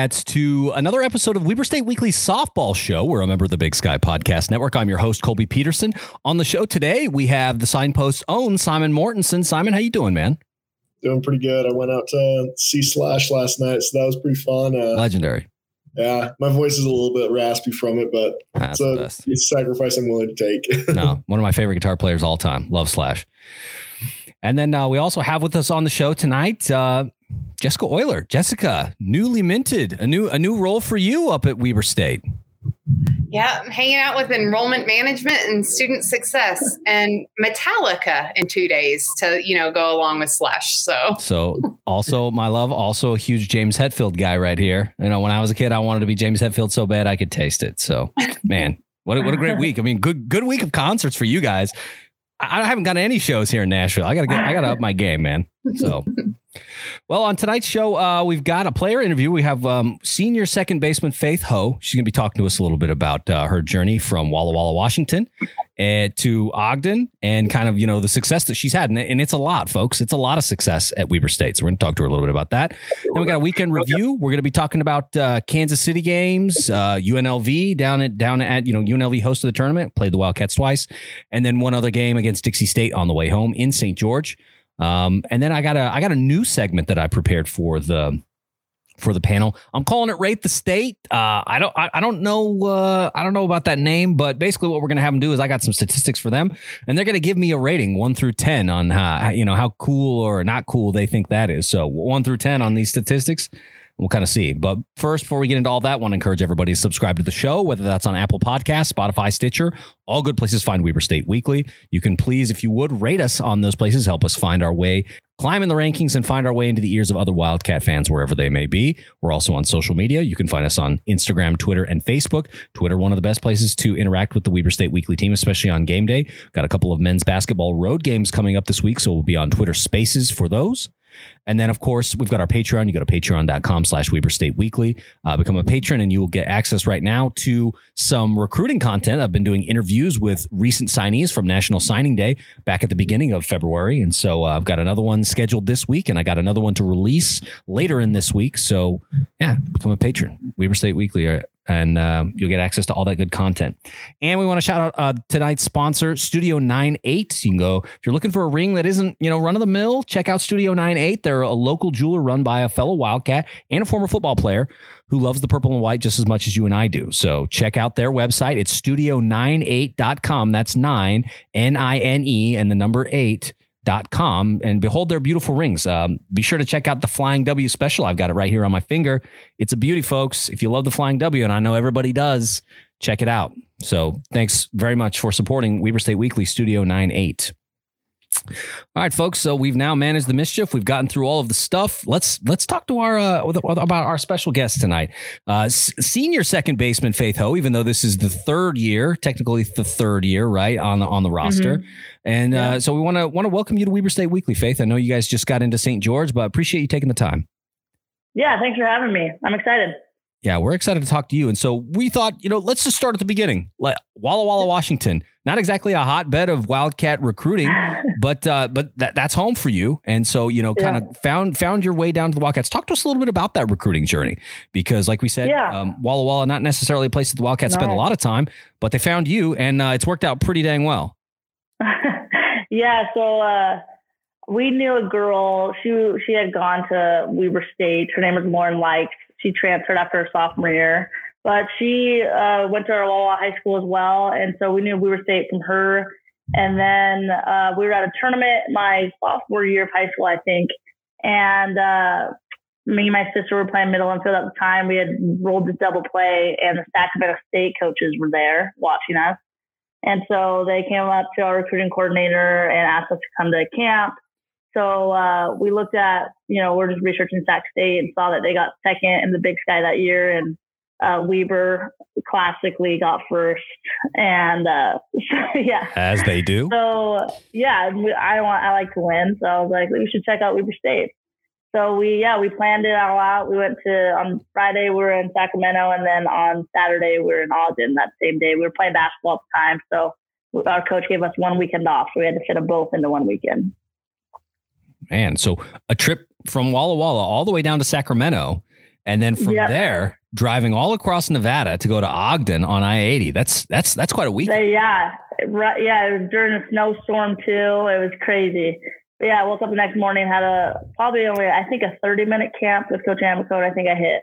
Wildcats, to another episode of Weber State Weekly Softball Show. We're a member of the Big Sky Podcast Network. I'm your host, Colby Peterson. On the show today, we have the Signpost's own Simon Mortensen. Simon, how you doing, man? Doing pretty good. I went out to see Slash last night, so that was pretty fun. Uh, Legendary. Yeah, my voice is a little bit raspy from it, but That's it's a, it's a sacrifice I'm willing to take. no, one of my favorite guitar players all time. Love Slash. And then uh, we also have with us on the show tonight uh, Jessica Euler. Jessica, newly minted, a new a new role for you up at Weber State. Yeah, I'm hanging out with enrollment management and student success and Metallica in two days to, you know, go along with Slash. So So also my love, also a huge James Hetfield guy right here. You know, when I was a kid, I wanted to be James Hetfield so bad I could taste it. So man, what a, what a great week. I mean, good good week of concerts for you guys. I, haven't got any shows here in Nashville. I gotta get I gotta up my game, man. So well, on tonight's show, uh, we've got a player interview. We have um, senior second baseman Faith Ho. She's going to be talking to us a little bit about uh, her journey from Walla Walla, Washington, uh, to Ogden, and kind of you know the success that she's had, and, and it's a lot, folks. It's a lot of success at Weber State. So we're going to talk to her a little bit about that. Then we got a weekend review. We're going to be talking about uh, Kansas City games, uh, UNLV down at down at you know UNLV hosted the tournament, played the Wildcats twice, and then one other game against Dixie State on the way home in St. George. Um, and then I got a I got a new segment that I prepared for the for the panel. I'm calling it rate the state. Uh, I don't I, I don't know uh, I don't know about that name, but basically what we're gonna have them do is I got some statistics for them, and they're gonna give me a rating one through ten on how you know how cool or not cool they think that is. So one through ten on these statistics. We'll kind of see. But first, before we get into all that, I want to encourage everybody to subscribe to the show, whether that's on Apple Podcasts, Spotify, Stitcher, all good places find Weber State Weekly. You can please, if you would, rate us on those places, help us find our way, climb in the rankings, and find our way into the ears of other Wildcat fans wherever they may be. We're also on social media. You can find us on Instagram, Twitter, and Facebook. Twitter, one of the best places to interact with the Weber State Weekly team, especially on game day. Got a couple of men's basketball road games coming up this week, so we'll be on Twitter Spaces for those. And then, of course, we've got our Patreon. You go to patreon.com slash Weber State Weekly. Uh, become a patron, and you will get access right now to some recruiting content. I've been doing interviews with recent signees from National Signing Day back at the beginning of February. And so uh, I've got another one scheduled this week, and I got another one to release later in this week. So, yeah, become a patron. Weber State Weekly. Uh, And um, you'll get access to all that good content. And we want to shout out uh, tonight's sponsor, Studio 98. You can go, if you're looking for a ring that isn't, you know, run of the mill, check out Studio 98. They're a local jeweler run by a fellow Wildcat and a former football player who loves the purple and white just as much as you and I do. So check out their website. It's studio98.com. That's nine, N I N E, and the number eight. Com and behold their beautiful rings. Um, be sure to check out the Flying W special. I've got it right here on my finger. It's a beauty, folks. If you love the Flying W, and I know everybody does, check it out. So thanks very much for supporting Weber State Weekly Studio 98. All right, folks. So we've now managed the mischief. We've gotten through all of the stuff. Let's let's talk to our uh, about our special guest tonight, uh, senior second baseman Faith Ho. Even though this is the third year, technically the third year, right on the on the roster, and Yeah. uh, so we want to want to welcome you to Weber State Weekly, Faith. I know you guys just got into St. George, but appreciate you taking the time. Yeah, thanks for having me. I'm excited. Yeah, we're excited to talk to you. And so we thought, you know, let's just start at the beginning. Like Walla Walla, Washington, not exactly a hotbed of Wildcat recruiting, but uh, but that, that's home for you. And so, you know, kind of found found your way down to the Wildcats. Talk to us a little bit about that recruiting journey, because like we said, Yeah. um, Walla Walla, not necessarily a place that the Wildcats spend a lot of time, but they found you, and uh, it's worked out pretty dang well. yeah, so uh, we knew a girl. She she had gone to Weber State. Her name was Lauren Likes. She transferred after her sophomore year, but she uh, went to our Wawa High School as well, and so we knew Weber State from her. And then uh, we were at a tournament my sophomore year of high school, I think, and uh, me and my sister were playing middle infield at the time. We had rolled the double play, and the Sacramento State coaches were there watching us. And so they came up to our recruiting coordinator and asked us to come to camp. So uh, we looked at, you know, we're just researching Sac State and saw that they got second in the Big Sky that year, and uh, Weber classically got first. And uh, so, yeah, As they do. so yeah, I want I like to win, so I was like, we should check out Weber State. So we yeah we planned it all out. We went to on Friday we were in Sacramento, and then on Saturday we were in Ogden that same day. We were playing basketball at the time, so our coach gave us one weekend off, so we had to fit them both into one weekend. Man, so a trip from Walla Walla all the way down to Sacramento. and then from Yep. there driving all across Nevada to go to Ogden on I eighty. That's that's that's quite a week. Yeah, right, yeah, it was during a snowstorm too. It was crazy. But yeah, I woke up the next morning, had a probably only I think a 30 minute camp with Coach Amicone. I think I hit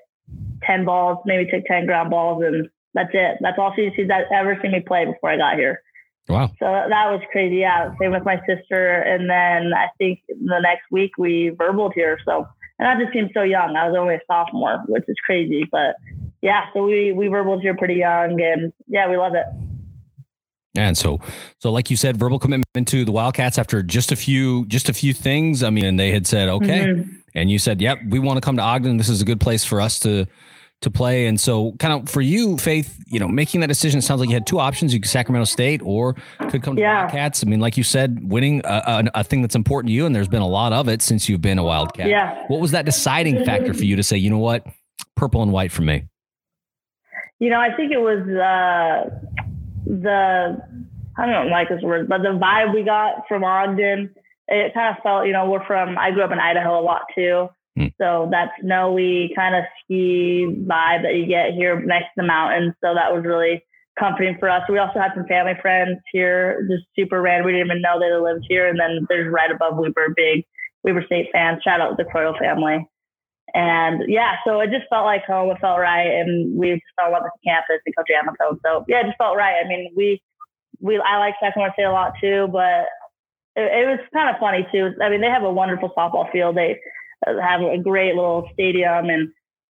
10 balls, maybe took 10 ground balls, and that's it. That's all she, she's ever seen me play before I got here. Wow. So that was crazy. Yeah, same with my sister. And then I think the next week we verbaled here. So and I just seemed so young. I was only a sophomore, which is crazy. But yeah, so we we verbaled here pretty young, and yeah, we love it. And so, so like you said, verbal commitment to the Wildcats after just a few, just a few things. I mean, and they had said, okay, Mhm. and you said, yep, we want to come to Ogden. This is a good place for us to to play. And so, kind of for you, Faith, you know, making that decision sounds like you had two options: you could Sacramento State or could come to Yeah. Wildcats. I mean, like you said, winning a, a, a thing that's important to you, and there's been a lot of it since you've been a Wildcat. Yeah. What was that deciding factor for you to say, you know what, purple and white for me? You know, I think it was uh, the I don't like this word, but the vibe we got from Ogden. It kind of felt, you know, we're from. I grew up in Idaho a lot too, Hmm. so that snowy kind of ski vibe that you get here next to the mountains. So that was really comforting for us. We also had some family friends here, just super random. We didn't even know they lived here. And then there's right above Weber, big Weber State fans. Shout out to the Croyle family. And yeah, so it just felt like home. It felt right, and we just fell in love with the campus and Coach Amicone. So yeah, it just felt right. I mean, we we I like Sacramento State a lot too, but it, it was kind of funny too. I mean, they have a wonderful softball field. They have a great little stadium, and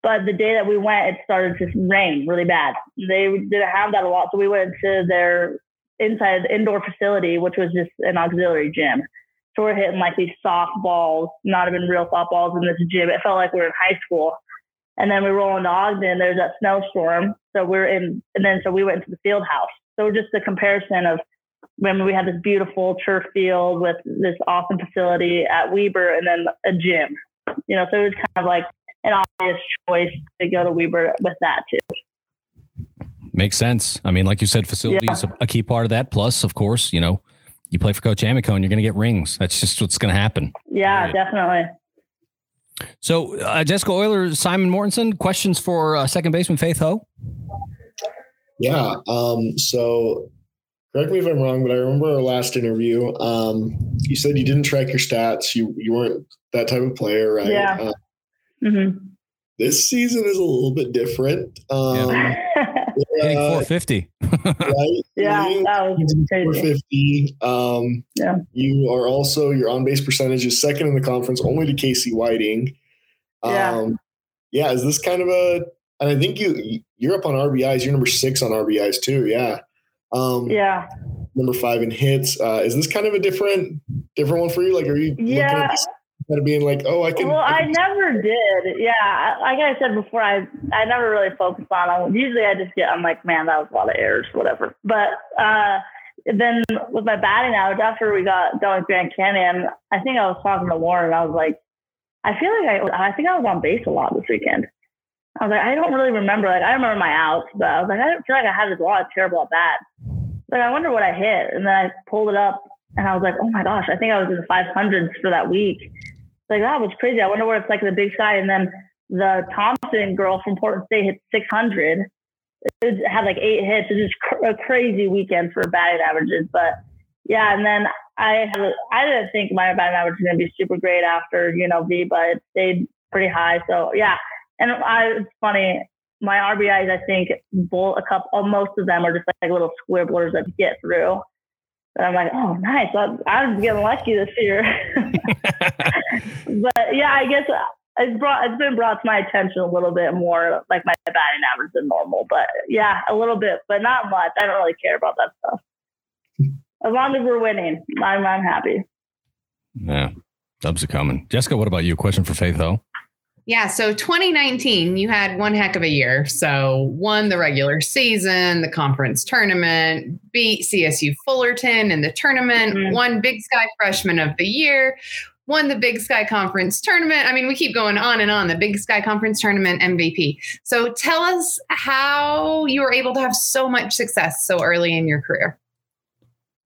but the day that we went, it started to rain really bad. They didn't have that a lot, so we went to their inside indoor facility, which was just an auxiliary gym. So we're hitting like these softballs, not even real softballs in this gym. It felt like we were in high school. And then we roll into Ogden. There's that snowstorm. So we're in, and then so we went into the field house. So just the comparison of when we had this beautiful turf field with this awesome facility at Weber and then a gym. You know, so it was kind of like an obvious choice to go to Weber with that too. Makes sense. I mean, like you said, facility is a, a key part of that. Plus, of course, you know, you play for Coach Amicone and you're going to get rings. That's just what's going to happen. Yeah, Right. definitely. So, uh, Jessica Euler, Simon Mortensen, questions for uh, second baseman Faith Ho? Yeah. Um, so correct me if I'm wrong, but I remember our last interview. Um, you said you didn't track your stats. You you weren't that type of player, right? Yeah. Uh, hmm this season is a little bit different. Um, Hitting uh, 450. right? yeah, You- that was crazy. 450. Um, Yeah. You are also your on base percentage is second in the conference, only to Casey Whiting. Um, Yeah. yeah. Is this kind of a? And I think you you're up on RBIs. You're number six on RBIs too. Yeah. Um, Yeah. Number five in hits. Uh, is this kind of a different different one for you? Like, are you looking Yeah. at this kind of being like, oh, I can. Well, I can- never did. Yeah, like I said before, I I never really focused on. Usually, I just get I'm like, man, that was a lot of errors, whatever. But uh, then with my batting average, after we got done with Grand Canyon, I think I was talking to Lauren. I was like, I feel like I I think I was on base a lot this weekend. I was like, I don't really remember. Like, I remember my outs, but I was like, I don't feel like I had a lot of terrible at bats. Like, I wonder what I hit. And then I pulled it up, and I was like, oh my gosh, I think I was in the 500s for that week like that was crazy. I wonder what it's like in the big sky. And then the Thompson girl from Portland State hit 600. It had like eight hits. It was just cr- a crazy weekend for batting averages. But yeah, and then I had, I didn't think my batting average was going to be super great after know but it stayed pretty high. So yeah, and I it's funny. My RBIs, I think, a couple, most of them are just like little squibblers that get through. And I'm like, oh, nice. I, was getting lucky this year. but yeah, I guess it's brought it's been brought to my attention a little bit more, like my batting average than normal. But yeah, a little bit, but not much. I don't really care about that stuff. As long as we're winning, I'm I'm happy. yeah. Dubs are coming. Jessica, what about you? Question for Faith Ho? Yeah, so 2019, you had one heck of a year. So, won the regular season, the conference tournament, beat CSU Fullerton in the tournament, Mhm. won Big Sky Freshman of the Year, won the Big Sky Conference tournament. I mean, we keep going on and on, the Big Sky Conference tournament MVP. So, tell us how you were able to have so much success so early in your career.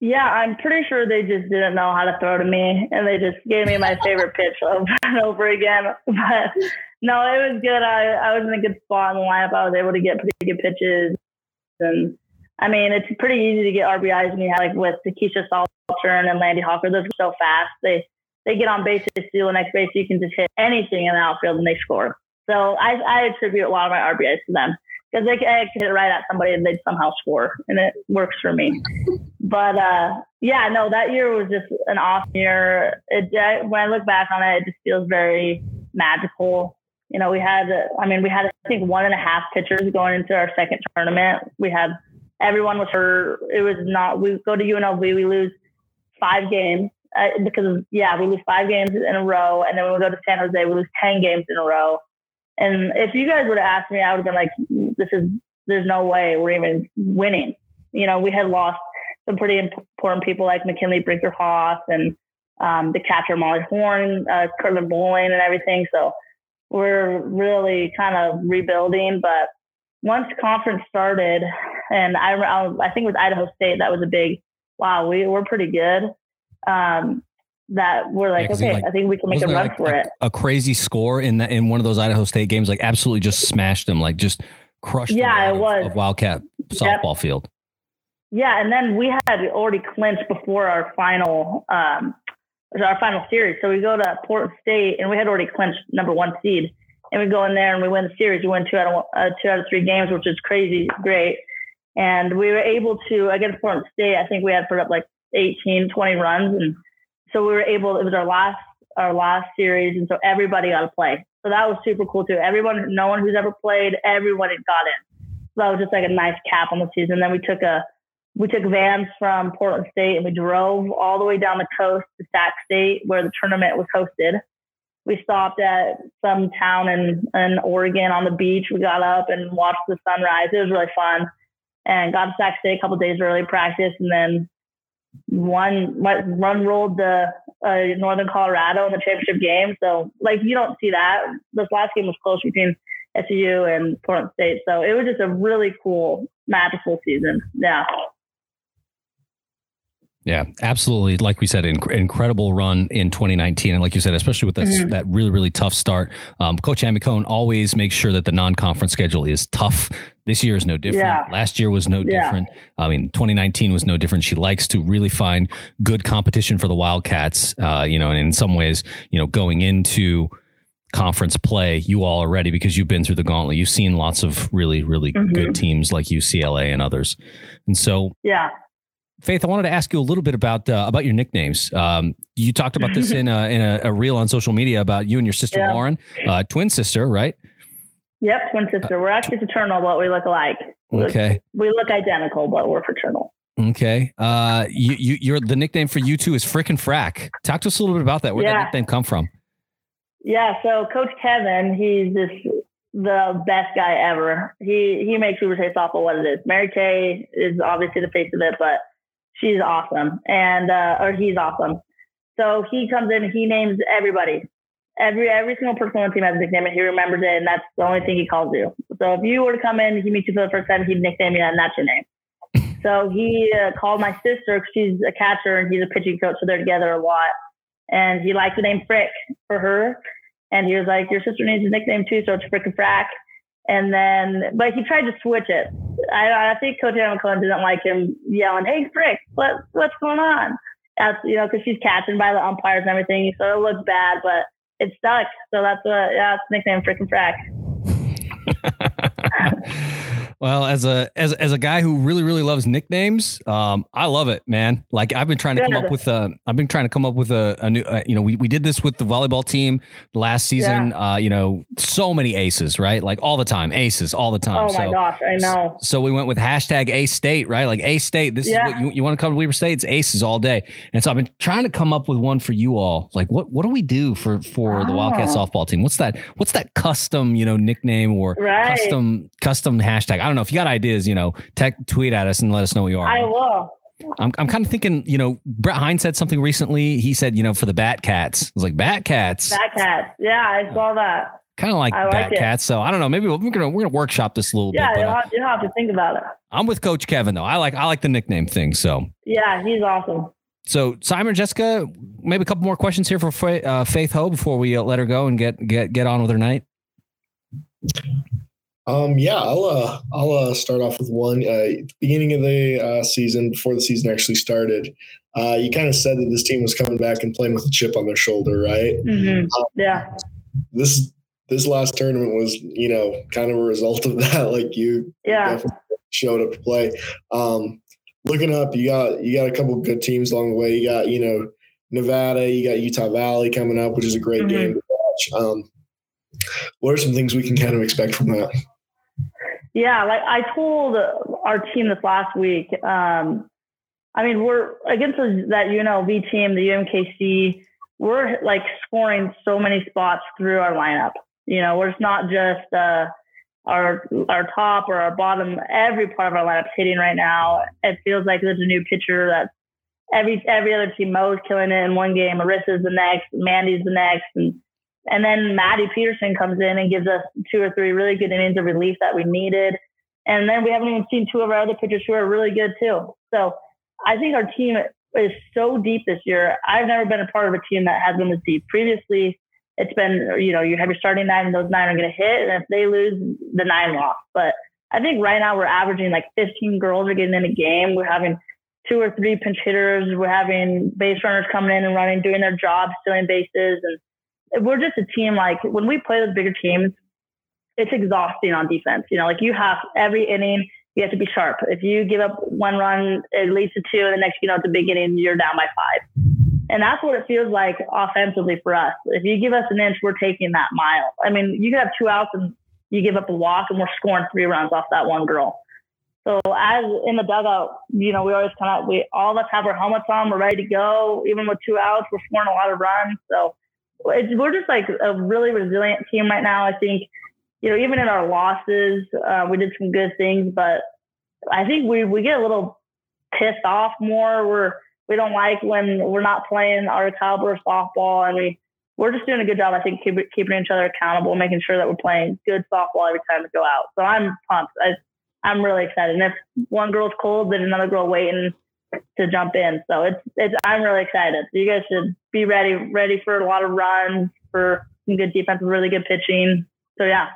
Yeah, I'm pretty sure they just didn't know how to throw to me, and they just gave me my favorite pitch over and over again. But no, it was good. I, I was in a good spot in the lineup. I was able to get pretty good pitches, and I mean, it's pretty easy to get RBIs when you have like with Keisha Salter and Landy Hawker. Those are so fast. They they get on base, they steal the next base. You can just hit anything in the outfield and they score. So I, I attribute a lot of my RBIs to them because they could hit it right at somebody and they'd somehow score, and it works for me. but uh, yeah, no, that year was just an awesome year. It, when I look back on it, it just feels very magical. You know, we had, I mean, we had I think one and a half pitchers going into our second tournament. We had everyone was hurt. It was not. We go to UNLV, we lose five games uh, because of, yeah, we lose five games in a row, and then when we go to San Jose, we lose ten games in a row. And if you guys would have asked me, I would have been like, "This is there's no way we're even winning." You know, we had lost some pretty important people like McKinley Brinkerhoff and um, the catcher Molly Horn, uh, Curlin Bowling, and everything. So we're really kind of rebuilding. But once conference started, and I, I think was Idaho State, that was a big wow. We we're pretty good um, that we're like, yeah, okay, like, I think we can make a run like for a, it. A crazy score in that in one of those Idaho State games, like absolutely just smashed them, like just crushed. Yeah, it of, was of Wildcat softball yep. field. Yeah, and then we had already clinched before our final um, our final series. So we go to Portland State, and we had already clinched number one seed. And we go in there and we win the series. We win two out of uh, two out of three games, which is crazy, great. And we were able to against Portland State. I think we had put up like 18, 20 runs. And so we were able, it was our last, our last series. And so everybody got to play. So that was super cool too. Everyone, no one who's ever played, everyone had got in. So that was just like a nice cap on the season. Then we took a, we took vans from Portland State and we drove all the way down the coast to Sac State where the tournament was hosted. We stopped at some town in, in Oregon on the beach. We got up and watched the sunrise. It was really fun and got to Sac State a couple days early practice and then one run rolled the uh, Northern Colorado in the championship game. So like you don't see that. This last game was close between SU and Portland State. So it was just a really cool, magical season. Yeah. Yeah, absolutely. Like we said, inc- incredible run in 2019, and like you said, especially with that, mm-hmm. that really really tough start. Um, Coach Amicone always makes sure that the non-conference schedule is tough. This year is no different. Yeah. Last year was no yeah. different. I mean, 2019 was no different. She likes to really find good competition for the Wildcats. Uh, you know, and in some ways, you know, going into conference play, you all are ready because you've been through the gauntlet. You've seen lots of really, really mm-hmm. good teams like UCLA and others. And so, yeah, Faith, I wanted to ask you a little bit about uh, about your nicknames. Um, you talked about this in a in a, a, reel on social media about you and your sister yeah. Lauren, uh, twin sister, right? Yep, twin sister. We're actually fraternal, but we look alike. Okay, we look identical, but we're fraternal. Okay. Uh, you you you're the nickname for you two is Frick and Frack. Talk to us a little bit about that. Where yeah. did that nickname come from? Yeah. So Coach Kevin, he's just the best guy ever. He he makes Weber State softball what it is. Mary Kay is obviously the face of it, but she's awesome and uh, or he's awesome. So he comes in, he names everybody. Every every single person on the team has a nickname and he remembers it and that's the only thing he calls you. So if you were to come in, he meets you for the first time, he'd nickname you and that's your name. So he uh, called my sister because she's a catcher and he's a pitching coach, so they're together a lot. And he liked the name Frick for her. And he was like, Your sister needs a nickname too, so it's Frick and Frack. And then, but he tried to switch it. I, I think Coach Aaron McClellan didn't like him yelling, "Hey, Frick, what what's going on?" That's you know, because she's catching by the umpires and everything, so it looks bad, but it stuck. So that's what yeah, it's nickname Frick and Frack. Well, as a as as a guy who really really loves nicknames, um, I love it, man. Like I've been trying to come up with a, I've been trying to come up with a, a new, uh, you know, we we did this with the volleyball team last season. Yeah. Uh, you know, so many aces, right? Like all the time, aces all the time. Oh my so, gosh, I know. So we went with hashtag A State, right? Like A State. This yeah. is what you, you want to come to Weber State. It's aces all day. And so I've been trying to come up with one for you all. Like what what do we do for for oh. the Wildcat ah. softball team? What's that? What's that custom, you know, nickname or right. custom custom hashtag? I don't know if you got ideas. You you know, tech, tweet at us and let us know what you are. I will. I'm, I'm kind of thinking, you know, Brett Hines said something recently. He said, you know, for the Bat Cats. I was like, Bat Cats. Bat Cats. Yeah, I saw that. Kind of like, I like it. Batcats. So I don't know. Maybe we're gonna we're gonna workshop this a little Yeah, bit. Yeah, uh, have, have to think about it. I'm with Coach Kevin though. I like I like the nickname thing. So Yeah, he's awesome. so Simon, Jessica, maybe a couple more questions here for uh, Faith Ho before we uh, let her go and get get get on with her night. Um, yeah, I'll uh, I'll uh, start off with one. Uh, at the beginning of the uh, season, before the season actually started, uh, you kind of said that this team was coming back and playing with a chip on their shoulder, right? Mm-hmm. Yeah, This this last tournament was, you know, kind of a result of that. Like you yeah, definitely showed up to play. Um, looking up, you got you got a couple good teams along the way. You got you know Nevada, you got Utah Valley coming up, which is a great Mhm. game to watch. Um, what are some things we can kind of expect from that? Yeah. Like I told our team this last week. Um, I mean, we're against that UNLV team, the UMKC. We're like scoring so many spots through our lineup. You know, we're it's not just uh, our our top or our bottom. Every part of our lineup's hitting right now. It feels like there's a new pitcher that every every other team. Mo's killing it in one game. Marissa's the next. Mandy's the next, and and then Maddie Peterson comes in and gives us two or three really good innings of relief that we needed. And then we haven't even seen two of our other pitchers who are really good too. So I think our team is so deep this year. I've never been a part of a team that has been this deep. Previously, it's been, you know, you have your starting nine and those nine are going to hit. And if they lose, the nine lost. But I think right now we're averaging like 15 girls are getting in a game. We're having two or three pinch hitters. We're having base runners coming in and running, doing their job, stealing bases. And we're just a team like when we play those bigger teams, it's exhausting on defense. You know, like you have every inning, you have to be sharp. If you give up one run, it leads to two, and the next, you know, at the beginning, you're down by five. And that's what it feels like offensively for us. If you give us an inch, we're taking that mile. I mean, you could have two outs and you give up a walk, and we're scoring three runs off that one girl. So as in the dugout, you know, we always come out. We all of us have our helmets on. We're ready to go. Even with two outs, we're scoring a lot of runs. So we're just like a really resilient team right now. I think, you know, even in our losses, uh, we did some good things, but I think we we get a little pissed off more. We're we don't like when we're not playing our caliber of softball, and we we're just doing a good job. I think keep, keeping each other accountable, making sure that we're playing good softball every time we go out. So I'm pumped. I, I'm really excited. And if one girl's cold, then another girl waiting to jump in. So it's it's I'm really excited. So you guys should be ready ready for a lot of runs, for some good defense, really good pitching. So yeah,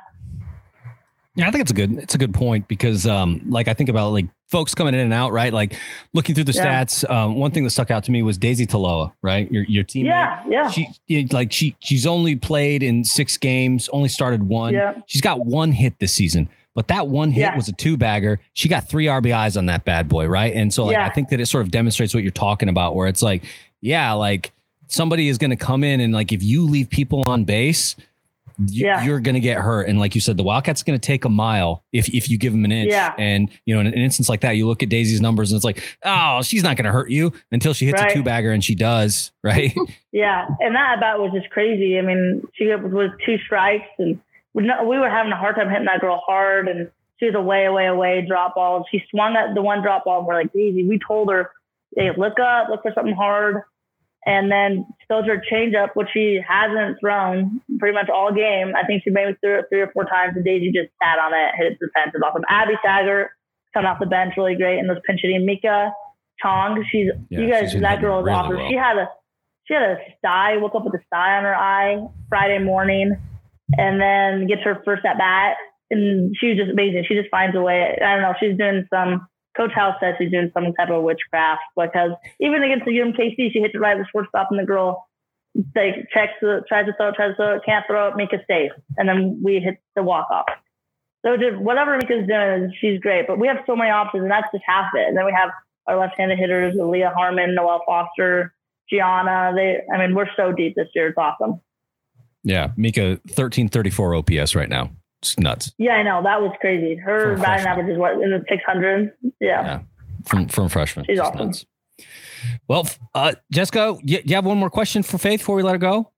Yeah, I think it's a good it's a good point because um like I think about like folks coming in and out, right? Like looking through the Yeah. stats, um one thing that stuck out to me was Daisy Taloa, right? Your your teammate. yeah, yeah, She like she she's only played in 6 games, only started one. yeah, She's got one hit this season. But that one hit Yeah. was a two bagger. She got three RBIs on that bad boy, right? And so like Yeah. I think that it sort of demonstrates what you're talking about, where it's like, yeah, like somebody is going to come in and like if you leave people on base, you, Yeah. you're going to get hurt. And like you said, the Wildcats going to take a mile if if you give them an inch. Yeah. And you know, in an instance like that, you look at Daisy's numbers and it's like, oh, she's not going to hurt you until she hits Right. a two bagger, and she does, right? yeah. And that about was just crazy. I mean, she was two strikes, and we no- we were having a hard time hitting that girl hard, and she was away, away, away drop ball. She swung at the one drop ball, and we're like, Daisy, we told her, hey, look up, look for something hard. And then she throws her changeup, which she hasn't thrown pretty much all game. I think she maybe threw it three or four times, and Daisy just sat on it, hit it to the fence. It's awesome. Abby Sager coming off the bench, really great, and those pinch hitting. Mika Chong, she's Yeah, you guys, she's that girl is really awesome. well. She had a she had a sty, woke up with a sty on her eye Friday morning, and then gets her first at bat, and she was just amazing. She just finds a way. I don't know. She's doing some. Coach House says she's doing some type of witchcraft because even against the UMKC, she hits it right at the shortstop, and the girl like checks the tries to throw tries to throw can't throw it, make it safe, and then we hit the walk off. So just whatever Mika's doing, she's great. But we have so many options, and that's just half it. And then we have our left-handed hitters, Leah Harmon, Noelle Foster, Gianna. They, I mean, we're so deep this year. It's awesome. Yeah. Mika 1334 OPS right now. It's nuts. Yeah, I know that was crazy. Her batting average is what in the six hundred. Yeah. Yeah. From from freshman. She's It's awesome. nuts. Well, uh, Jessica, you, you have one more question for Faith before we let her go?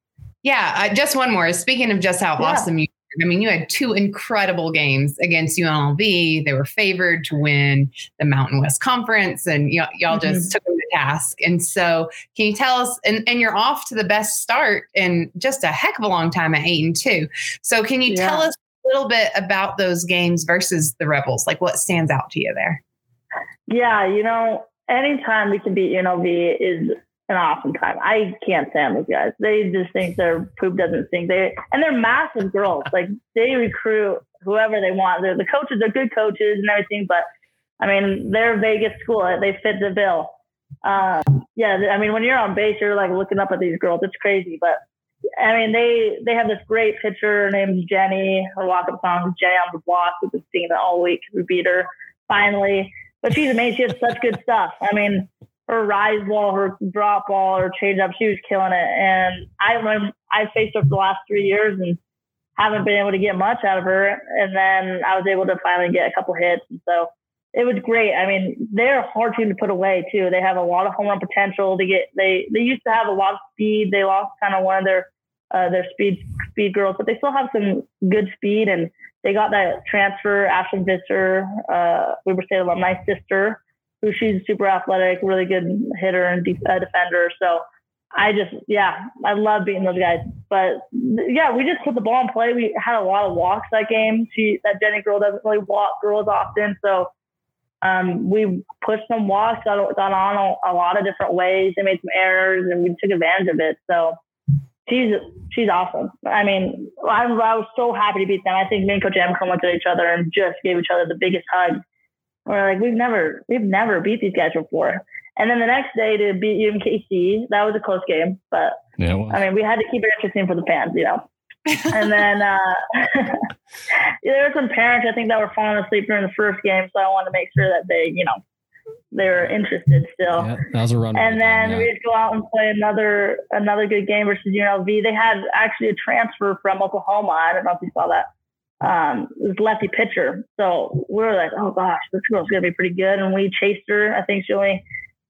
Yeah, uh, just one more. Speaking of just how Yeah. awesome you I mean, you had two incredible games against UNLV. They were favored to win the Mountain West Conference, and y'all, y'all Mm-hmm. just took them to task. And so, can you tell us? And, and you're off to the best start in just a heck of a long time at eight and two. So, can you yeah. tell us a little bit about those games versus the Rebels? Like, what stands out to you there? Yeah, you know, anytime we can beat UNLV is an awesome time. I can't stand those guys. They just think their poop doesn't stink. They and they're massive girls. Like they recruit whoever they want. They're the coaches. They're good coaches and everything. But I mean, they're Vegas school. They fit the bill. Um, yeah, I mean, when you're on base, you're like looking up at these girls. It's crazy, but I mean, they they have this great pitcher named Jenny. Her walk-up song Jenny on the block. We've been singing it all week. We beat her finally, but she's amazing. She has such good stuff. I mean, her rise ball, her drop ball, her change up, she was killing it. And I I faced her for the last three years and haven't been able to get much out of her. And then I was able to finally get a couple hits. And so it was great. I mean, they're a hard team to put away too. They have a lot of home run potential. They get they they used to have a lot of speed. They lost kind of one of their uh, their speed speed girls, but they still have some good speed. And they got that transfer, Ashton Visser, uh, Weber State alumni sister, who she's super athletic, really good hitter and uh, defender. So I just, yeah, I love beating those guys. But yeah, we just put the ball in play. We had a lot of walks that game. She, that Jenny girl doesn't really walk girls often. So um, we pushed some walks, got, got on a, a, lot of different ways. They made some errors and we took advantage of it. So she's, she's awesome. I mean, I, I was so happy to beat them. I think me and Coach Amicone looked at each other and just gave each other the biggest hug. We're like, we've never, we've never beat these guys before. And then the next day to beat UMKC, that was a close game, but yeah. I mean, we had to keep it interesting for the fans, you know. And then uh, there were some parents I think that were falling asleep during the first game, so I wanted to make sure that they, you know, they were interested still. Yeah, that was a run. And then yeah. we'd go out and play another another good game versus UNLV. They had actually a transfer from Oklahoma. I don't know if you saw that. Um, it was lefty pitcher. So we were like, oh gosh, this girl's gonna be pretty good. And we chased her. I think she only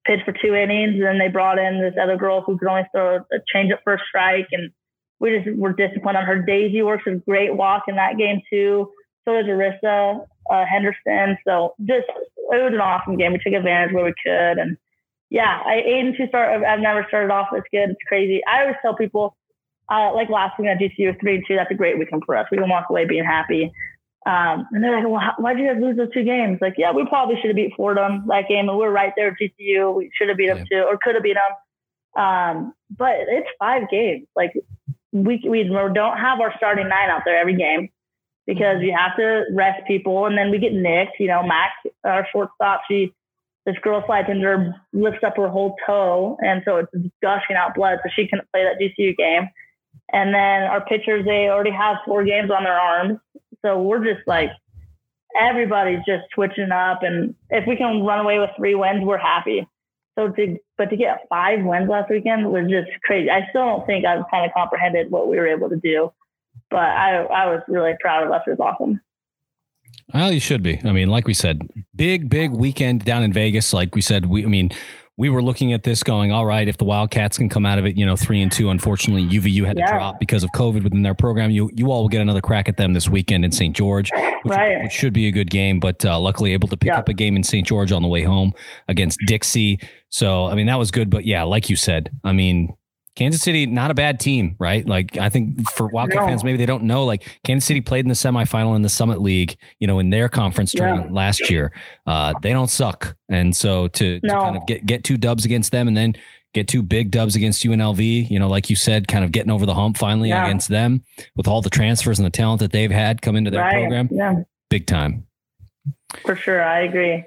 pitched for two innings. And then they brought in this other girl who could only throw a changeup first strike. And we just were disciplined on her. Daisy works a great walk in that game too. So does Arissa uh, Henderson. So just it was an awesome game. We took advantage where we could. And yeah, I eight and two start. I've never started off this good. It's crazy. I always tell people, uh, like last week at GCU, three and two. That's a great weekend for us. We can walk away being happy. Um, and they're like, well, how, why'd you guys lose those two games? Like, yeah, we probably should have beat Fordham that game, and we're right there at GCU. We should have beat them too, or could have beat them. Um, but it's five games. Like, we we don't have our starting nine out there every game because mm-hmm. we have to rest people, and then we get nicked. You know, Mac, our shortstop, she this girl slides into her, lifts up her whole toe, and so it's gushing out blood, so she couldn't play that GCU game. And then our pitchers, they already have four games on their arms. So we're just like, everybody's just switching up. And if we can run away with three wins, we're happy. So to, but to get five wins last weekend was just crazy. I still don't think I've kind of comprehended what we were able to do, but I, I was really proud of us. It was awesome. Well, you should be. I mean, like we said, big, big weekend down in Vegas. Like we said, we, I mean, we were looking at this going, all right, if the Wildcats can come out of it, you know, three and two, unfortunately, UVU had to drop because of COVID within their program. You you all will get another crack at them this weekend in St. George, which, right. which should be a good game, but uh, luckily able to pick yeah. up a game in St. George on the way home against Dixie. So, I mean, that was good. But yeah, like you said, I mean, Kansas City, not a bad team, right? Like I think for Wildcat no. fans, maybe they don't know. Like Kansas City played in the semifinal in the Summit League, you know, in their conference tournament yeah. last year. Uh, they don't suck, and so to, no. to kind of get get two dubs against them, and then get two big dubs against UNLV, you know, like you said, kind of getting over the hump finally yeah. against them with all the transfers and the talent that they've had come into their right. program. Yeah, big time. For sure, I agree.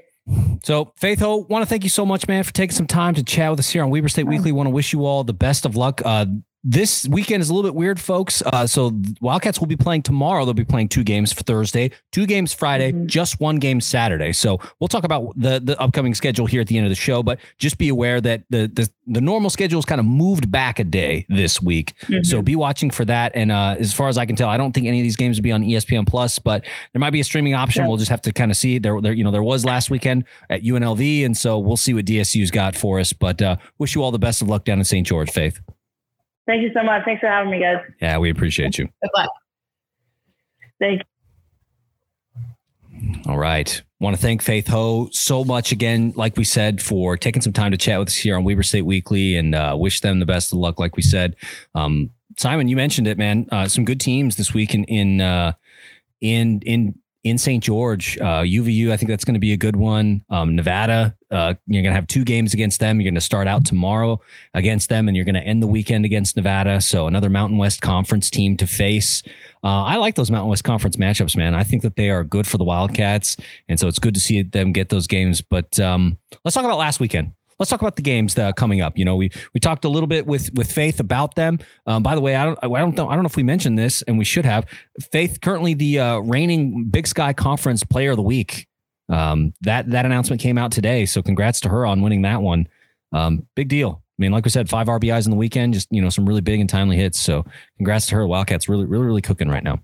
So, Faith Ho, want to thank you so much, man, for taking some time to chat with us here on Weber State Weekly. Want to wish you all the best of luck. Uh, this weekend is a little bit weird, folks. Uh, so Wildcats will be playing tomorrow. They'll be playing two games for Thursday, two games Friday, mm-hmm. just one game Saturday. So we'll talk about the the upcoming schedule here at the end of the show. But just be aware that the the, the normal schedule is kind of moved back a day this week. Mm-hmm. So be watching for that. And uh, as far as I can tell, I don't think any of these games will be on ESPN Plus, but there might be a streaming option. Yeah. We'll just have to kind of see. There, there, you know, there was last weekend at UNLV, and so we'll see what DSU's got for us. But uh, wish you all the best of luck down in St. George, Faith. Thank you so much. Thanks for having me, guys. Yeah, we appreciate you. Good luck. Thank you. All right. Want to thank Faith Ho so much again, like we said, for taking some time to chat with us here on Weber State Weekly and uh, wish them the best of luck, like we said. Um, Simon, you mentioned it, man. Uh, some good teams this week in in uh, in in in St. George, uh, UVU. I think that's going to be a good one. Um, Nevada, uh, you're going to have two games against them. You're going to start out tomorrow against them, and you're going to end the weekend against Nevada. So another Mountain West Conference team to face. Uh, I like those Mountain West Conference matchups, man. I think that they are good for the Wildcats, and so it's good to see them get those games. But um, let's talk about last weekend let's talk about the games that are coming up. You know, we we talked a little bit with with Faith about them. Um, by the way, I don't I don't know I don't know if we mentioned this, and we should have. Faith currently the uh, reigning Big Sky Conference Player of the Week. Um, that that announcement came out today, so congrats to her on winning that one. Um, big deal. I mean, like we said, five RBIs in the weekend, just you know, some really big and timely hits. So congrats to her. Wildcats really, really, really cooking right now.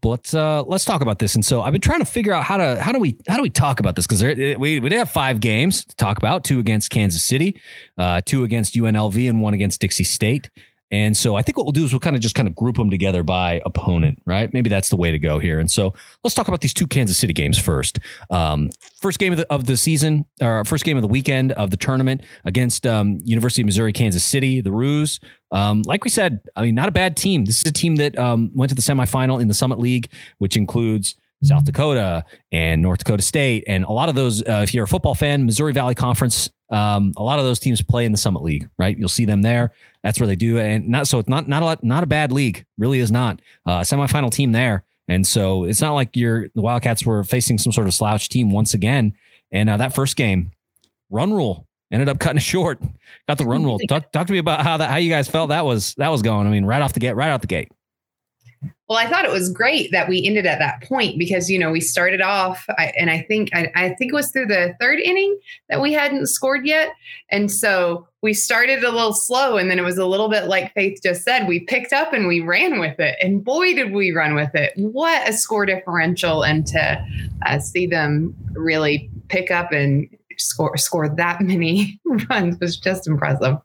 But let's uh, let's talk about this. And so I've been trying to figure out how to how do we how do we talk about this because we we did have five games to talk about: two against Kansas City, uh, two against UNLV, and one against Dixie State. And so I think what we'll do is we'll kind of just kind of group them together by opponent, right? Maybe that's the way to go here. And so let's talk about these two Kansas City games first. Um, first game of the, of the season, or first game of the weekend of the tournament against um, University of Missouri Kansas City, the Roos. Um, like we said, I mean, not a bad team. This is a team that um, went to the semifinal in the Summit League, which includes South Dakota and North Dakota State, and a lot of those. Uh, if you're a football fan, Missouri Valley Conference um, a lot of those teams play in the Summit League, right? You'll see them there. That's where they do, and not so it's not not a lot, not a bad league. Really is not uh, semifinal team there, and so it's not like you're the Wildcats were facing some sort of slouch team once again. And uh, that first game, run rule ended up cutting it short. Got the run rule. Talk, talk to me about how that how you guys felt that was that was going. I mean, right off the gate, right out the gate. Well, I thought it was great that we ended at that point because you know we started off, I, and I think I, I, think it was through the third inning that we hadn't scored yet, and so we started a little slow, and then it was a little bit like Faith just said. We picked up and we ran with it, and boy, did we run with it! What a score differential, and to uh, see them really pick up and score score that many runs was just impressive.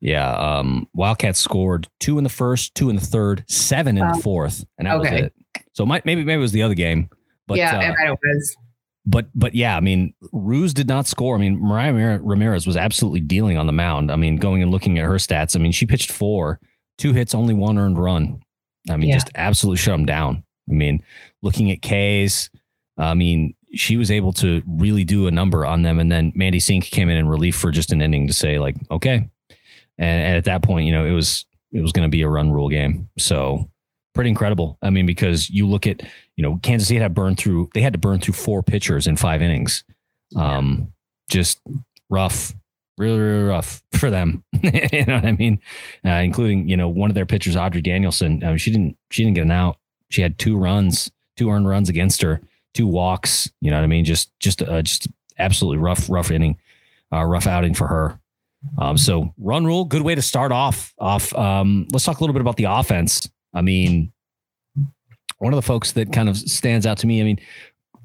Yeah. Um, Wildcats scored two in the first, two in the third, seven in the fourth, and that okay. was it. So might, maybe maybe it was the other game. But yeah, uh, it was. But but yeah, I mean, Roos did not score. I mean, Mariah Ramirez was absolutely dealing on the mound. I mean, going and looking at her stats, I mean, she pitched four, two hits, only one earned run. I mean, yeah. just absolutely shut them down. I mean, looking at K's, I mean, she was able to really do a number on them. And then Mandy Sink came in in relief for just an inning to say, like, okay, and, and at that point, you know, it was it was going to be a run rule game. So pretty incredible. I mean, because you look at, you know, Kansas City had burned through, they had to burn through four pitchers in five innings. Um, just rough, really, really rough for them. you know what I mean? Uh, including, you know, one of their pitchers, Audrey Danielson. I mean, she didn't, she didn't get an out. She had two runs, two earned runs against her, two walks. You know what I mean? Just, just, uh, just absolutely rough, rough inning, uh, rough outing for her. Um, so run rule, good way to start off. Off. Um, let's talk a little bit about the offense. I mean, one of the folks that kind of stands out to me. I mean,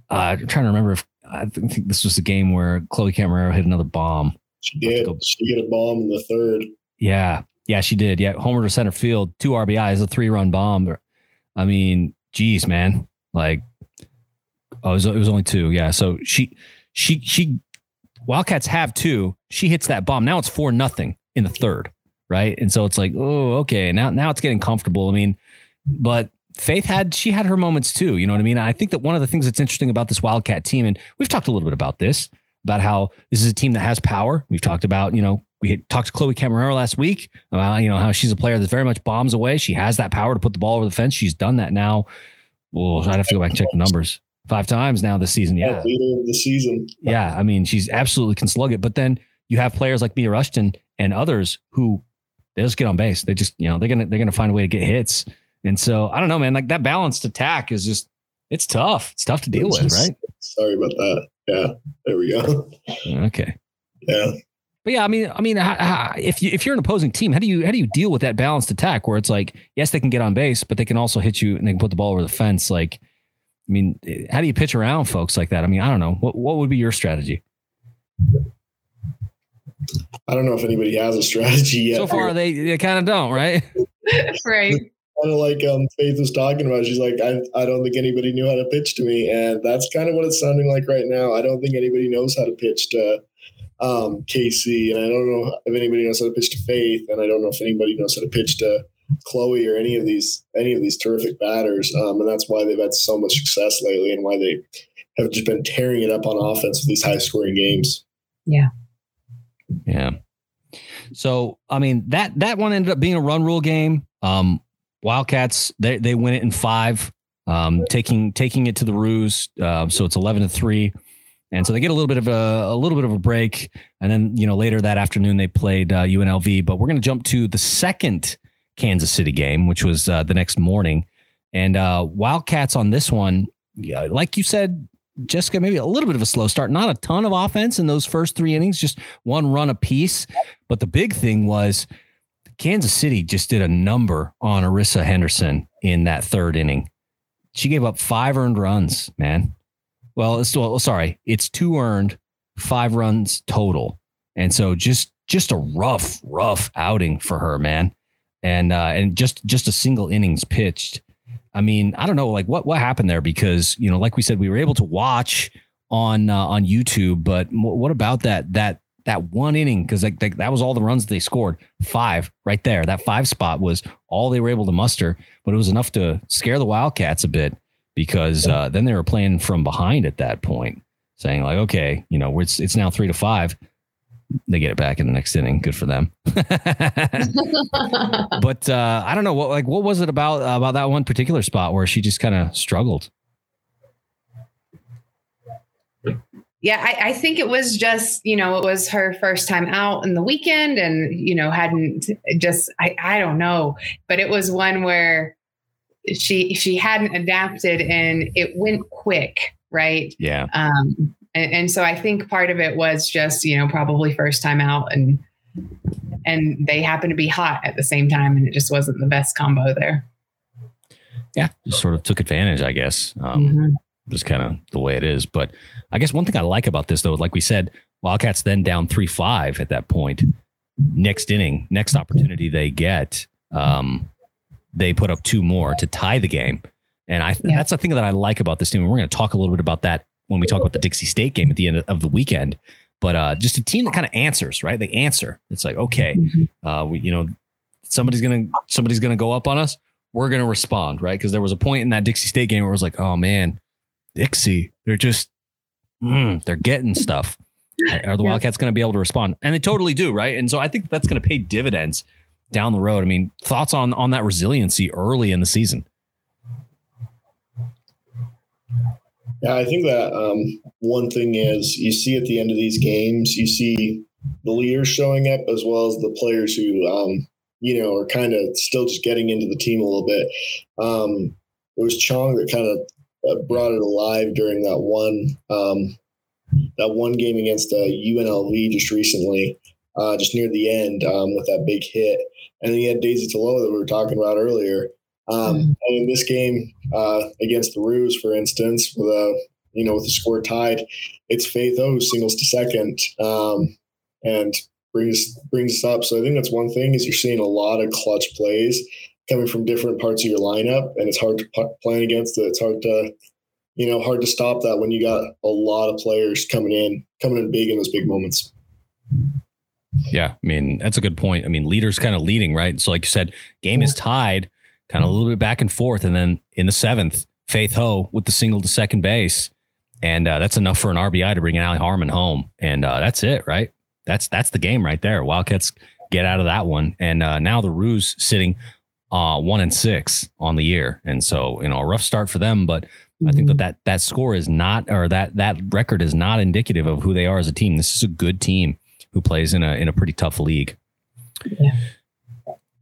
uh, I'm trying to remember if I think this was the game where Chloe Camarero hit another bomb. She did. She hit a bomb in the third. Yeah, yeah, she did. Yeah, homer to center field, two RBIs, a three-run bomb. I mean, geez, man, like, oh, it was, it was only two. Yeah, so she she she Wildcats have two. She hits that bomb. Now it's four nothing in the third, right? And so it's like, oh, okay. Now now it's getting comfortable. I mean, but Faith had she had her moments too. You know what I mean? I think that one of the things that's interesting about this Wildcat team, and we've talked a little bit about this, about how this is a team that has power. We've talked about, you know, we talked to Chloe Camarero last week about, you know, how she's a player that very much bombs away. She has that power to put the ball over the fence. She's done that now. Well, I'd have to go back and check the numbers five times now this season. Yeah, of the season. Yeah, I mean she's absolutely can slug it. But then you have players like Mia Rushton and others who they just get on base. They just you know they're gonna they're gonna find a way to get hits. And so I don't know, man. Like that balanced attack is just it's tough. It's tough to deal with, right? Sorry about that. Yeah, there we go. Okay. Yeah. But yeah, I mean, I mean, if you if you're an opposing team, how do you how do you deal with that balanced attack where it's like, yes, they can get on base, but they can also hit you and they can put the ball over the fence. Like, I mean, how do you pitch around folks like that? I mean, I don't know. What what would be your strategy? I don't know if anybody has a strategy yet. So far, they, they kind of don't, right? right. kind of like um, Faith was talking about. She's like, I, I don't think anybody knew how to pitch to me. And that's kind of what it's sounding like right now. I don't think anybody knows how to pitch to um, Casey. And I don't know if anybody knows how to pitch to Faith. And I don't know if anybody knows how to pitch to Chloe or any of these any of these terrific batters. Um, and that's why they've had so much success lately and why they have just been tearing it up on offense with these high scoring games. Yeah. Yeah. So I mean that that one ended up being a run rule game. Um, Wildcats they they win it in five, um, taking taking it to the Roos. Uh, so it's eleven to three, and so they get a little bit of a a little bit of a break, and then you know later that afternoon they played uh, UNLV. But we're going to jump to the second Kansas City game, which was uh, the next morning, and uh, Wildcats on this one, yeah, like you said, Jessica, maybe a little bit of a slow start. Not a ton of offense in those first three innings, just one run apiece. But the big thing was Kansas City just did a number on Arissa Henderson in that third inning. She gave up five earned runs, man. Well, it's well, sorry, it's two earned, five runs total, and so just just a rough, rough outing for her, man. And uh, and just just a single innings pitched. I mean, I don't know, like what what happened there because you know, like we said, we were able to watch on uh, on YouTube, but what about that that that one inning? Because like, like that was all the runs they scored, five right there. That five spot was all they were able to muster, but it was enough to scare the Wildcats a bit because uh, then they were playing from behind at that point, saying like, okay, you know, it's it's now three to five they get it back in the next inning. Good for them. but uh, I don't know what like what was it about about that one particular spot where she just kind of struggled. Yeah, I, I, think it was just you know it was her first time out in the weekend, and you know hadn't just I I don't know, but it was one where she she hadn't adapted and it went quick, right? Yeah. Um, and, and so I think part of it was just, you know, probably first time out and and they happened to be hot at the same time and it just wasn't the best combo there. Yeah, just sort of took advantage, I guess. Um, mm-hmm. Just kind of the way it is. But I guess one thing I like about this, though, like we said, Wildcats then down 3 5 at that point. Next inning, next opportunity they get, um, they put up two more to tie the game. And I yeah. that's the thing that I like about this team. And we're going to talk a little bit about that when we talk about the Dixie State game at the end of the weekend. But uh, just a team that kind of answers, right? They answer. It's like, okay, mm-hmm. uh, we, you know, somebody's gonna somebody's gonna go up on us. We're gonna respond, right? Because there was a point in that Dixie State game where it was like, oh man, Dixie, they're just mm, they're getting stuff. Are the. Wildcats going to be able to respond? And they totally do, right? And so I think that's going to pay dividends down the road. I mean, thoughts on on that resiliency early in the season? Yeah, I think that um, one thing is you see at the end of these games, you see the leaders showing up as well as the players who, um, you know, are kind of still just getting into the team a little bit. Um, it was Chong that kind of uh, brought it alive during that one um, that one game against uh, UNLV just recently, uh, just near the end um, with that big hit. And then you had Daisy Taloa that we were talking about earlier. Um, mm. And in this game uh, against the Roos, for instance, with a you know with the score tied, it's Faith Ho singles to second um, and brings brings us up. So I think that's one thing is you're seeing a lot of clutch plays coming from different parts of your lineup, and it's hard to plan against it. It's hard to you know hard to stop that when you got a lot of players coming in coming in big in those big moments. Yeah, I mean that's a good point. I mean, leaders kind of leading, right? So, like you said, game is tied kind of a little bit back and forth. And then in the seventh, Faith Ho with the single to second base. And uh, that's enough for an RBI to bring an Allie Harmon home. And uh, that's it, right? That's that's the game right there. Wildcats get out of that one. And uh, now the Roos sitting uh, one and six on the year. And so, you know, a rough start for them. But mm-hmm. I think that, mm-hmm. that that score is not, or that that record is not indicative of who they are as a team. This is a good team who plays in a in a pretty tough league. Yeah.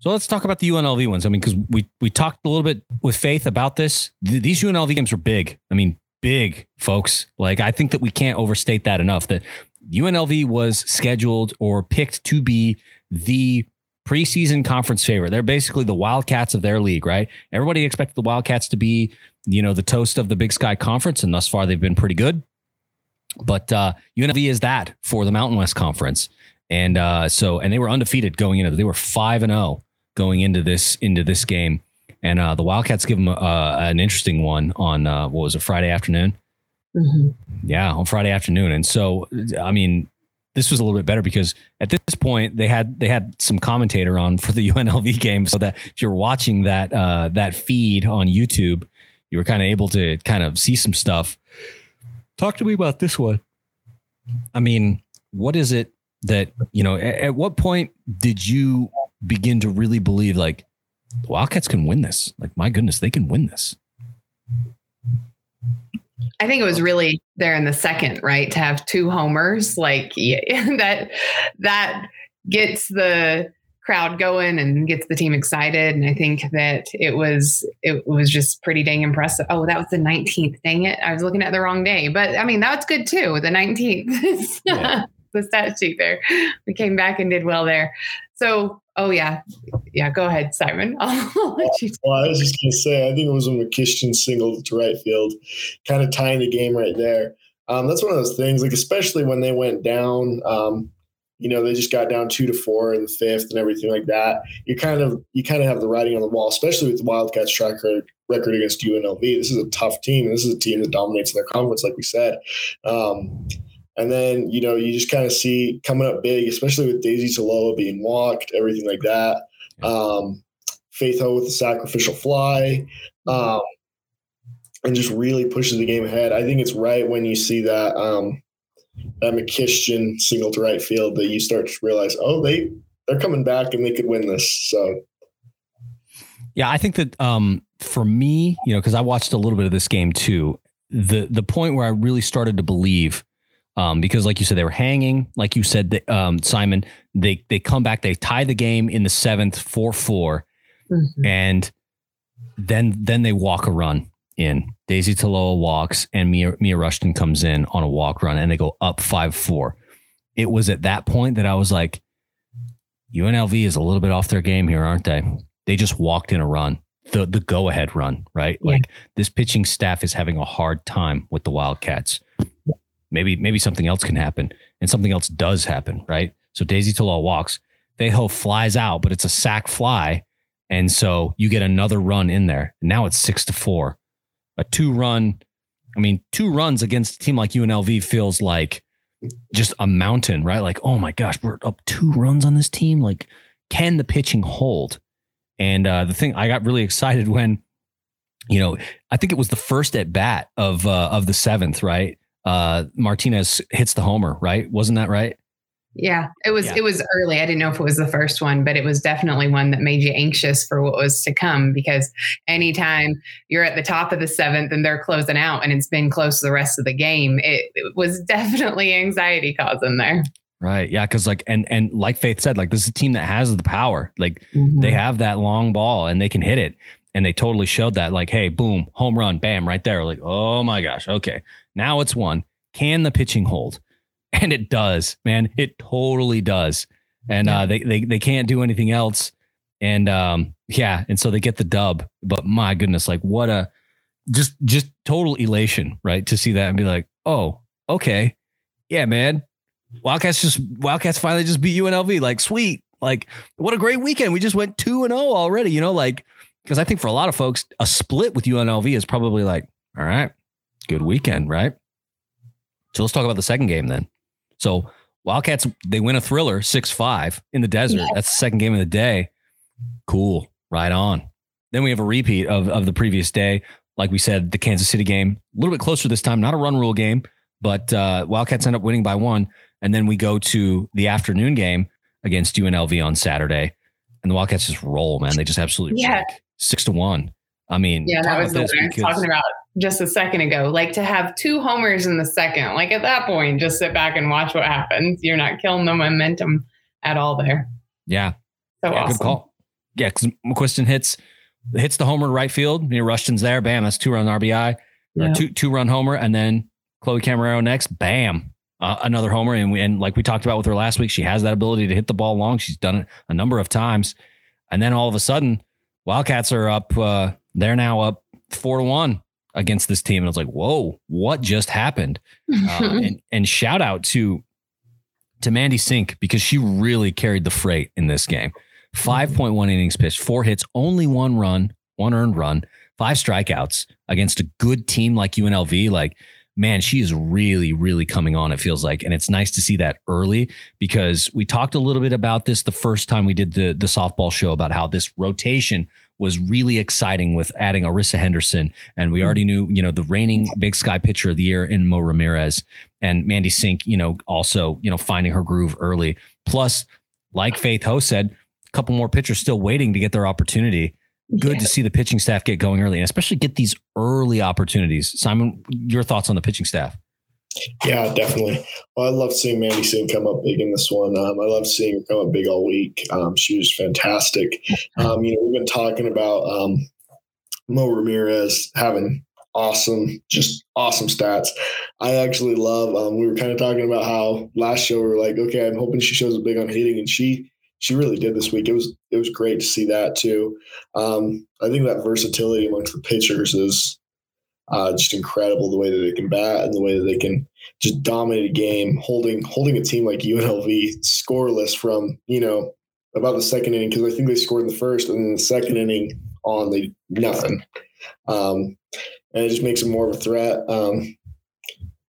So let's talk about the UNLV ones. I mean, because we we talked a little bit with Faith about this. Th- these UNLV games are big. I mean, big, folks. Like I think that we can't overstate that enough. That UNLV was scheduled or picked to be the preseason conference favorite. They're basically the Wildcats of their league, right? Everybody expected the Wildcats to be, you know, the toast of the Big Sky Conference, and thus far they've been pretty good. But uh, UNLV is that for the Mountain West Conference, and uh, so and they were undefeated going into. They were five and zero oh going into this into this game. and uh, the Wildcats give them uh, an interesting one on uh, what was it Friday afternoon. Mm-hmm. Yeah, on Friday afternoon, and so I mean, this was a little bit better because at this point they had they had some commentator on for the UNLV game, so that if you're watching that uh, that feed on YouTube, you were kind of able to kind of see some stuff. Talk to me about this one. I mean, what is it that you know? At, at what point did you begin to really believe like the Wildcats can win this? Like, my goodness, they can win this. I think it was really there in the second, right? To have two homers, like yeah, that that gets the crowd going and gets the team excited. And I think that it was it was just pretty dang impressive. Oh, that was the 19th. Dang it. I was looking at the wrong day. But I mean, that's good too. The 19th. Yeah. The stat sheet there. We came back and did well there. So Oh yeah, yeah. Go ahead, Simon. I'll let you. Well, I was just gonna say, I think it was when McQuiston singled to right field, kind of tying the game right there. Um, that's one of those things, like especially when they went down. Um, you know, they just got down two to four in the fifth and everything like that. You kind of you kind of have the writing on the wall, especially with the Wildcats track record against UNLV. This is a tough team. This is a team that dominates their conference, like we said. Um, and then, you know, you just kind of see coming up big, especially with Daisy Taloa being walked, everything like that. Um, Faith Ho with the sacrificial fly, um, and just really pushes the game ahead. I think it's right when you see that um, that McQuiston single to right field that you start to realize, oh, they they're coming back and they could win this. So, yeah, I think that um, for me, you know, because I watched a little bit of this game too. The the point where I really started to believe um, because like you said, they were hanging. Like you said, um, Simon, they they come back, they tie the game in the seventh, four four, mm-hmm. and then then they walk a run in. Daisy Taloa walks, and Mia Mia Rushton comes in on a walk run, and they go up five four. It was at that point that I was like, UNLV is a little bit off their game here, aren't they? They just walked in a run, the the go ahead run, right? Yeah. Like this pitching staff is having a hard time with the Wildcats maybe maybe something else can happen and something else does happen, right? So Daisy Taloa walks, Faith Ho flies out, but it's a sac fly. And so you get another run in there. Now it's six to four. A two run, I mean, two runs against a team like UNLV feels like just a mountain, right? Like, oh my gosh, we're up two runs on this team. Like, can the pitching hold? And uh, the thing I got really excited when, you know, I think it was the first at bat of uh, of the seventh, right? Uh, Martinez hits the homer, right? Wasn't that right? Yeah, it was. Yeah. It was early. I didn't know if it was the first one, but it was definitely one that made you anxious for what was to come. Because anytime you're at the top of the seventh and they're closing out, and it's been close to the rest of the game, it, it was definitely anxiety causing there. Right. Yeah. Cause like, and, and like Faith said, like this is a team that has the power. Like mm-hmm. they have that long ball and they can hit it. And they totally showed that, like, hey, boom, home run, bam, right there. Like, oh my gosh. Okay. Now it's one. Can the pitching hold? And it does, man. It totally does. And uh, they, they they can't do anything else. And um, yeah, and so they get the dub. But my goodness, like what a just just total elation, right? To see that and be like, oh, okay, yeah, man. Wildcats just Wildcats finally just beat UNLV. Like, sweet. Like, what a great weekend. We just went 2 and 0 already, you know, like because I think for a lot of folks, a split with UNLV is probably like, all right, good weekend, right? So let's talk about the second game then. So Wildcats, they win a thriller 6 5 in the desert. Yes. That's the second game of the day. Cool. Right on. Then we have a repeat of, of the previous day. Like we said, the Kansas City game, a little bit closer this time, not a run rule game, but uh, Wildcats end up winning by one. And then we go to the afternoon game against UNLV on Saturday. And the Wildcats just roll, man. They just absolutely yeah. six to one. I mean, yeah, that was the was talking about just a second ago. Like to have two homers in the second, like at that point, just sit back and watch what happens. You're not killing the momentum at all there. Yeah. So yeah, awesome. Good call. Yeah, because McQuiston hits hits the homer right field. You know, Rushton's there. Bam, that's two run RBI. Yeah. two two run homer, and then Chloe Camarero next. Bam, uh, another homer. And we, and like we talked about with her last week, she has that ability to hit the ball long. She's done it a number of times. And then all of a sudden, Wildcats are up. Uh, they're now up four to one against this team. And I was like, whoa, what just happened? uh, and, and shout out to to Mandy Sink because she really carried the freight in this game. 5.1 innings pitched, four hits, only one run, one earned run, five strikeouts against a good team like UNLV. Like, man, she is really, really coming on, it feels like. And it's nice to see that early because we talked a little bit about this the first time we did the, the softball show about how this rotation was really exciting with adding Arissa Henderson. And we hmm. already knew, you know, the reigning Big Sky pitcher of the year in Mo Ramirez and Mandy Sink, you know, also, you know, finding her groove early. Plus, like Faith Ho said, a couple more pitchers still waiting to get their opportunity good yeah. to see the pitching staff get going early and especially get these early opportunities. Simon, your thoughts on the pitching staff? Yeah, definitely. Well, I love seeing Mandy Sink come up big in this one. Um, I love seeing her come up big all week. Um, she was fantastic. Um, you know, we've been talking about um, Mo Ramirez having awesome, just awesome stats. I actually love. Um, we were kind of talking about how last show we were like, okay, I'm hoping she shows up big on hitting, and she she really did this week. It was it was great to see that too. Um, I think that versatility amongst the pitchers is uh, just incredible. The way that they can bat and the way that they can just dominate a game, holding holding a team like UNLV scoreless from you know about the second inning because I think they scored in the first and then the second inning on they nothing, um, and it just makes them more of a threat. Um,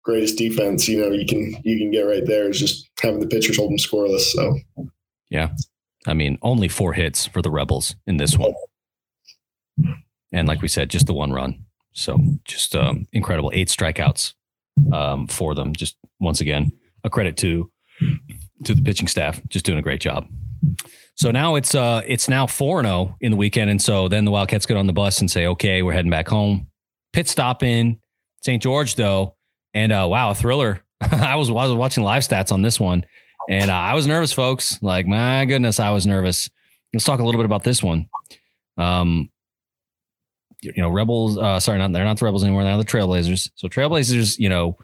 greatest defense you know you can you can get right there is just having the pitchers hold them scoreless. So yeah. I mean, only four hits for the Rebels in this one. And like we said, just the one run. So just um, incredible. Eight strikeouts um, for them. Just once again, a credit to to the pitching staff. Just doing a great job. So now it's uh it's now 4 0 in the weekend. And so then the Wildcats get on the bus and say, okay, we're heading back home. Pit stop in St. George, though. And uh, wow, a thriller. I was I was watching live stats on this one. And uh, I was nervous, folks. Like, my goodness, I was nervous. Let's talk a little bit about this one. Um, you know, Rebels, uh, sorry, not they're not the Rebels anymore. They're the Trailblazers. So Trailblazers, you know,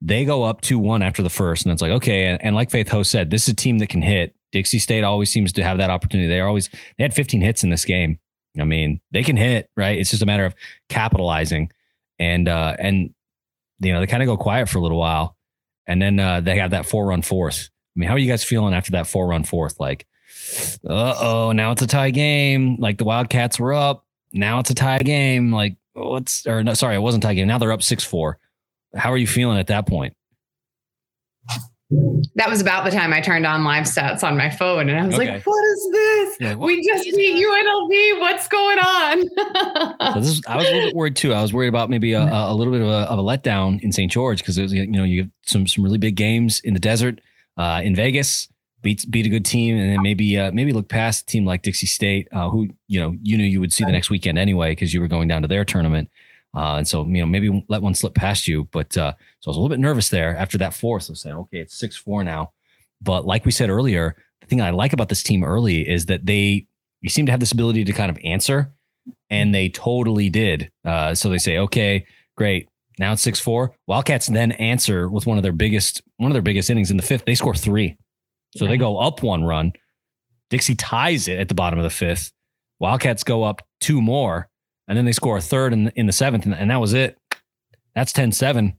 they go up 2 1 after the first. And it's like, okay. And, and like Faith Ho said, this is a team that can hit. Dixie State always seems to have that opportunity. They always, they had 15 hits in this game. I mean, they can hit, right? It's just a matter of capitalizing. And, uh, and, you know, they kind of go quiet for a little while. And then uh, they have that four run fourth. I mean, how are you guys feeling after that four run fourth? Like, uh oh, now it's a tie game. Like the Wildcats were up. Now it's a tie game. Like, what's, or no, sorry, it wasn't tie game. Now they're up 6 4. How are you feeling at that point? That was about the time I turned on live stats on my phone and I was okay. like, what is this? Yeah, what we just beat UNLV. What's going on? so this is, I was a little bit worried too. I was worried about maybe a, a little bit of a, of a letdown in St. George because it was, you know, you have some, some really big games in the desert uh, in Vegas, beat beat a good team, and then maybe uh, maybe look past a team like Dixie State, uh, who you know you knew you would see the next weekend anyway because you were going down to their tournament. Uh, and so, you know, maybe let one slip past you. But uh, so I was a little bit nervous there after that fourth. I was saying, okay, it's 6 4 now. But like we said earlier, the thing I like about this team early is that they, you seem to have this ability to kind of answer, and they totally did. Uh, so they say, okay, great. Now it's six four. Wildcats then answer with one of their biggest one of their biggest innings in the fifth. They score three, so they go up one run. Dixie ties it at the bottom of the fifth. Wildcats go up two more, and then they score a third in the, in the seventh, and, and that was it. That's 10-7.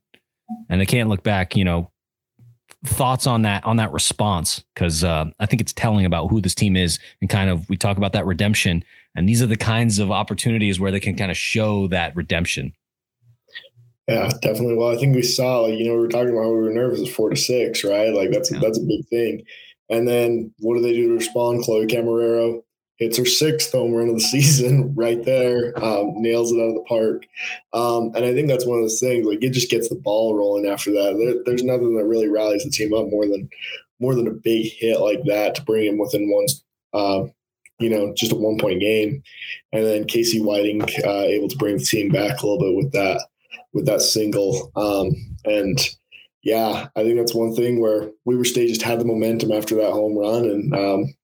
and they can't look back. You know, thoughts on that on that response because uh, I think it's telling about who this team is, and kind of we talk about that redemption, and these are the kinds of opportunities where they can kind of show that redemption. Yeah, definitely. Well, I think we saw, like, you know, we were talking about we were nervous at four to six, right? Like that's yeah. that's a big thing. And then what do they do to respond? Chloe Camarero hits her sixth home run of the season right there, um, nails it out of the park. Um, and I think that's one of those things. Like it just gets the ball rolling after that. There, there's nothing that really rallies the team up more than more than a big hit like that to bring him within one. Uh, you know, just a one point game, and then Casey Whiting uh, able to bring the team back a little bit with that with that single. Um, and yeah, I think that's one thing where Weber State just had the momentum after that home run, and um,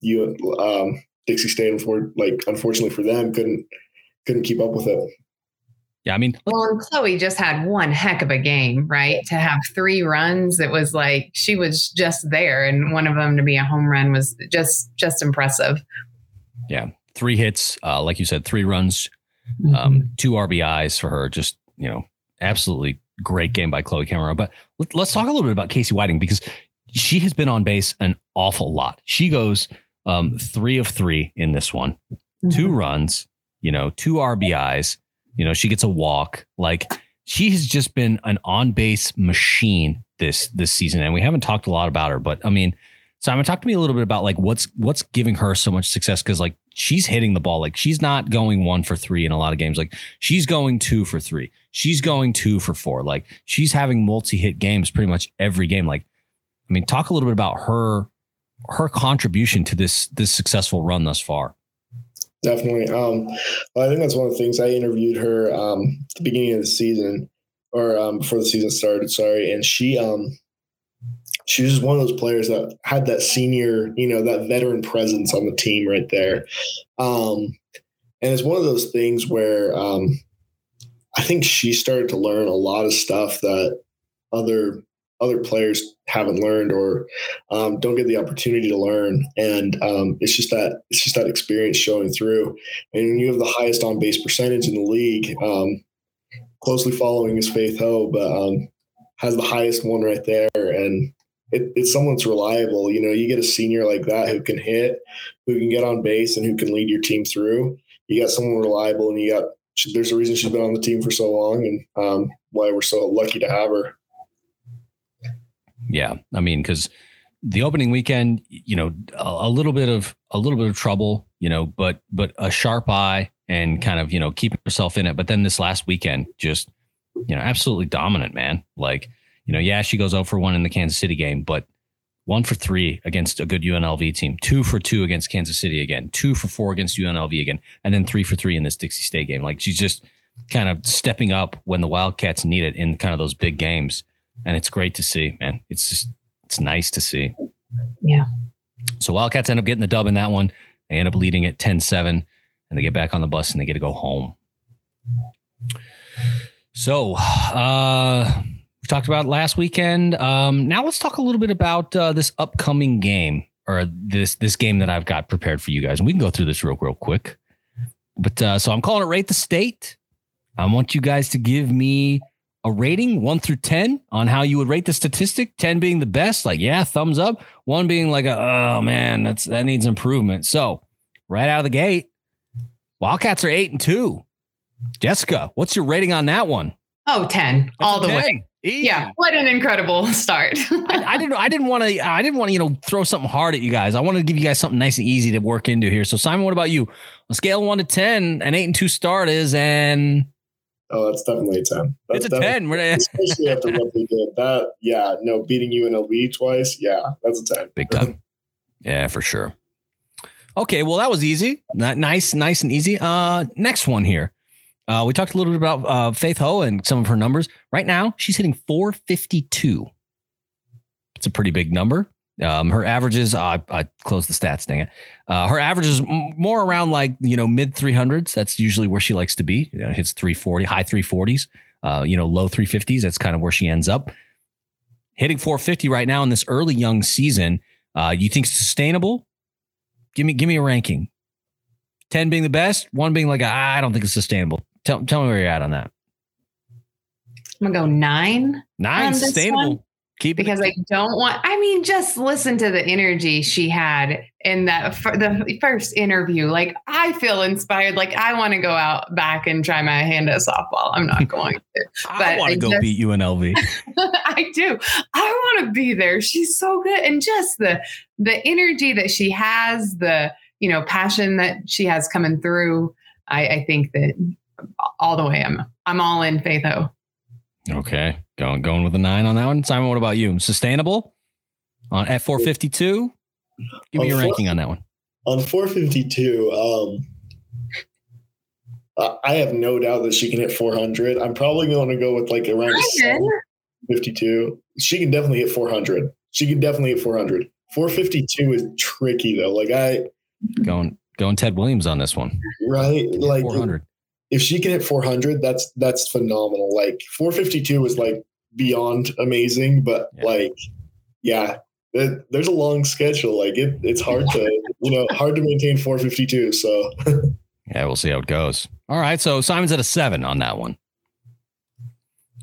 you um, Dixie State, for like unfortunately for them, couldn't couldn't keep up with it. Yeah, I mean, well, and Chloe just had one heck of a game, right? To have three runs, it was like she was just there, and one of them to be a home run was just just impressive. Yeah, three hits, uh, like you said, three runs, um, mm-hmm. two RBIs for her. Just you know, absolutely great game by Chloe Camarero. But let, us talk a little bit about Casey Whiting because she has been on base an awful lot. She goes um, three of three in this one, mm-hmm. two runs, you know, two RBIs. You know, she gets a walk. Like she has just been an on base machine this this season, and we haven't talked a lot about her. But I mean, Simon, talk to me a little bit about like what's what's giving her so much success because like she's hitting the ball like she's not going one for three in a lot of games. Like she's going two for three, she's going two for four. Like she's having multi hit games pretty much every game. Like, I mean, talk a little bit about her her contribution to this this successful run thus far. Definitely. Um, well, I think that's one of the things I interviewed her um, at the beginning of the season or um, before the season started. Sorry, and she um, she was just one of those players that had that senior, you know, that veteran presence on the team right there. Um, and it's one of those things where um, I think she started to learn a lot of stuff that other other players haven't learned or um, don't get the opportunity to learn. And um, it's just that it's just that experience showing through. And you have the highest on base percentage in the league. Um, closely following is Faith Ho, but um, has the highest one right there. And it, it's someone that's reliable. You know, you get a senior like that who can hit, who can get on base, and who can lead your team through. You got someone reliable, and you got. There's a reason she's been on the team for so long, and um, why we're so lucky to have her. Yeah, I mean, because the opening weekend, you know, a, a, little bit of a little bit of trouble, you know, but but a sharp eye and kind of you know keeping herself in it. But then this last weekend, just you know, absolutely dominant, man. Like you know, yeah, she goes out for one in the Kansas City game, but one for three against a good UNLV team, two for two against Kansas City again, two for four against UNLV again, and then three for three in this Dixie State game. Like she's just kind of stepping up when the Wildcats need it in kind of those big games and it's great to see, man. It's just it's nice to see. Yeah. So Wildcats end up getting the dub in that one. They end up leading it 10-7 and they get back on the bus and they get to go home. So, uh we talked about last weekend. Um now let's talk a little bit about uh, this upcoming game or this this game that I've got prepared for you guys. And we can go through this real real quick. But uh so I'm calling it rate the state. I want you guys to give me a rating one through 10 on how you would rate the statistic 10 being the best like yeah thumbs up one being like a, oh man that's that needs improvement so right out of the gate wildcats are eight and two jessica what's your rating on that one? Oh, 10 all the 10. way Easy. Yeah, what an incredible start. I, I, didn't. I didn't want to. I didn't want to. You know, throw something hard at you guys. I wanted to give you guys something nice and easy to work into here. So, Simon, what about you? On scale one to ten, an eight and two start is and Oh, that's definitely a 10. That's it's a 10. especially after what they did. That, yeah, no, beating UNLV twice. Yeah, that's a 10. Big time. yeah, for sure. Okay, well, that was easy. Not Nice, nice and easy. Uh, next one here. Uh, we talked a little bit about uh, Faith Ho and some of her numbers. Right now, she's hitting 452. It's a pretty big number. Um, her averages, uh, I closed the stats, dang it. Uh, her averages more around like, you know, mid 300s. That's usually where she likes to be. You know, hits 340, high 340s, uh, you know, low 350s. That's kind of where she ends up. Hitting 450 right now in this early young season. Uh, you think sustainable? Give me, give me a ranking. 10 being the best, one being like, I don't think it's sustainable. Tell, tell me where you're at on that. I'm gonna go nine. Nine sustainable. Keep because I don't want. I mean, just listen to the energy she had in that for the first interview. Like, I feel inspired. Like, I want to go out back and try my hand at softball. I'm not going to. But I want to go just, beat UNLV. I do. I want to be there. She's so good, and just the the energy that she has, the you know passion that she has coming through. I, I think that all the way, I'm I'm all in Faith Ho. Okay. Going going with a nine on that one. Simon, what about you? Sustainable on at 452? Give me your ranking on that one. On 452, um, I have no doubt that she can hit 400. I'm probably going to go with like around 52. She can definitely hit 400. She can definitely hit 400. 452 is tricky though. Like I going going Ted Williams on this one. Right? Like 400 if she can hit 400, that's that's phenomenal. Like 452 is like beyond amazing, but yeah. like, yeah, it, there's a long schedule. Like it, it's hard to you know hard to maintain 452. So yeah, we'll see how it goes. All right, so Simon's at a seven on that one.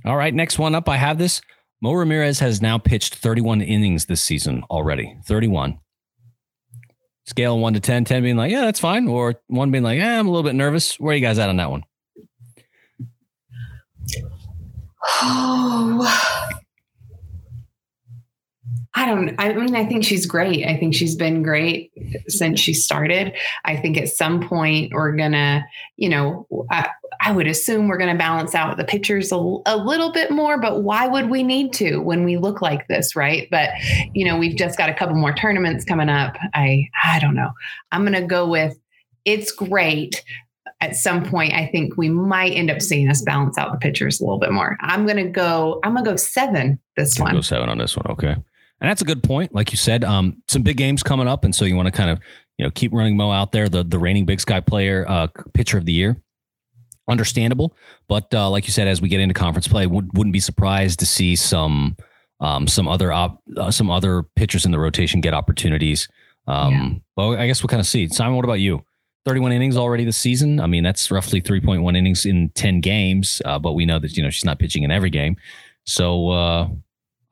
All right, next one up, I have this. Mo Ramirez has now pitched 31 innings this season already. 31. Scale one to 10, 10 being like, yeah, that's fine. Or one being like, yeah, I'm a little bit nervous. Where are you guys at on that one? Oh, I don't, I mean, I think she's great. I think she's been great since she started. I think at some point we're going to, you know, I, I, would assume we're going to balance out the pitchers a, a, little bit more, but why would we need to when we look like this? Right. But, you know, we've just got a couple more tournaments coming up. I, I don't know. I'm going to go with it's great, at some point, I think we might end up seeing us balance out the pitchers a little bit more. I'm going to go. I'm going to go seven this one. Go seven on this one. Okay. And that's a good point. Like you said, um, some big games coming up, and so you want to kind of you know keep running Mo out there, the the reigning Big Sky player, uh, pitcher of the year. Understandable, but uh, like you said, as we get into conference play, would, wouldn't be surprised to see some um, some other op, uh, some other pitchers in the rotation get opportunities. Um, yeah. Well, I guess we'll kind of see. Simon, what about you? 31 innings already this season. I mean, that's roughly 3.1 innings in 10 games. Uh, but we know that you know she's not pitching in every game. So uh,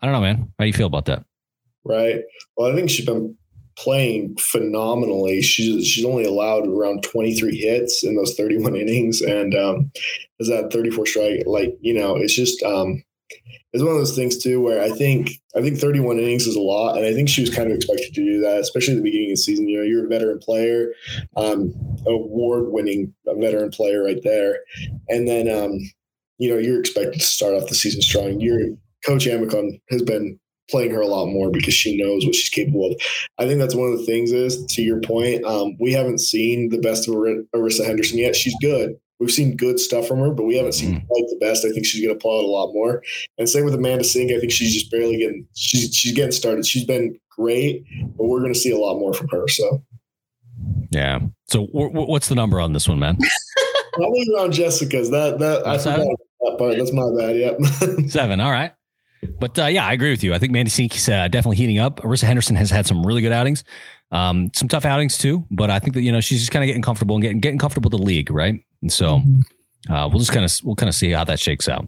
I don't know, man. How do you feel about that? Right. Well, I think she's been playing phenomenally. She's she's only allowed around 23 hits in those 31 innings, and um, has had 34 strike. Like you know, it's just um, it's one of those things too where I think I think 31 innings is a lot, and I think she was kind of expected to do that, especially at the beginning of the season. You know, you're a veteran player, um, award-winning veteran player right there, and then um, you know you're expected to start off the season strong. Your coach Amicone has been playing her a lot more because she knows what she's capable of. I think that's one of the things is to your point. Um, we haven't seen the best of Arissa Henderson yet. She's good. We've seen good stuff from her, but we haven't seen mm. quite the best. I think she's going to pull out a lot more. And same with Amanda Sink. I think she's just barely getting she's she's getting started. She's been great, but we're going to see a lot more from her. So, yeah. So, w- what's the number on this one, man? Probably around Jessica's. That that I forgot that part. That's my bad. Yep. Seven. All right. But uh, yeah, I agree with you. I think Mandy Sink's uh, definitely heating up. Arissa Henderson has had some really good outings, um, some tough outings too. But I think that you know she's just kind of getting comfortable and getting getting comfortable with the league, right? And so mm-hmm. uh, we'll just kind of we'll kind of see how that shakes out.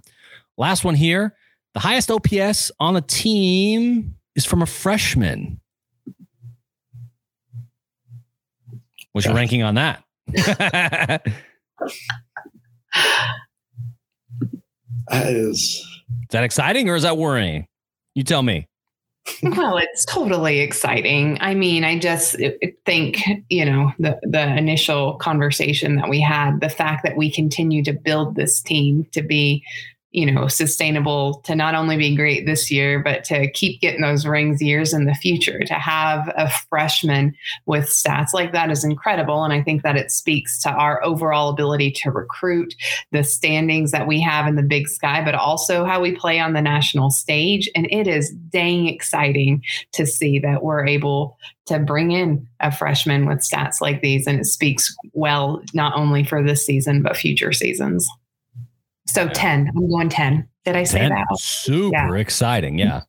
Last one here, the highest OPS on the team is from a freshman. What's your ranking on that? that is is that exciting or is that worrying? You tell me. well, it's totally exciting. I mean, I just think, you know, the the initial conversation that we had, the fact that we continue to build this team to be you know, sustainable to not only be great this year, but to keep getting those rings years in the future. To have a freshman with stats like that is incredible. And I think that it speaks to our overall ability to recruit, the standings that we have in the big sky, but also how we play on the national stage. And it is dang exciting to see that we're able to bring in a freshman with stats like these. And it speaks well, not only for this season, but future seasons. So yeah. 10. I'm going 10. Did I say 10? that? Super yeah. exciting. Yeah.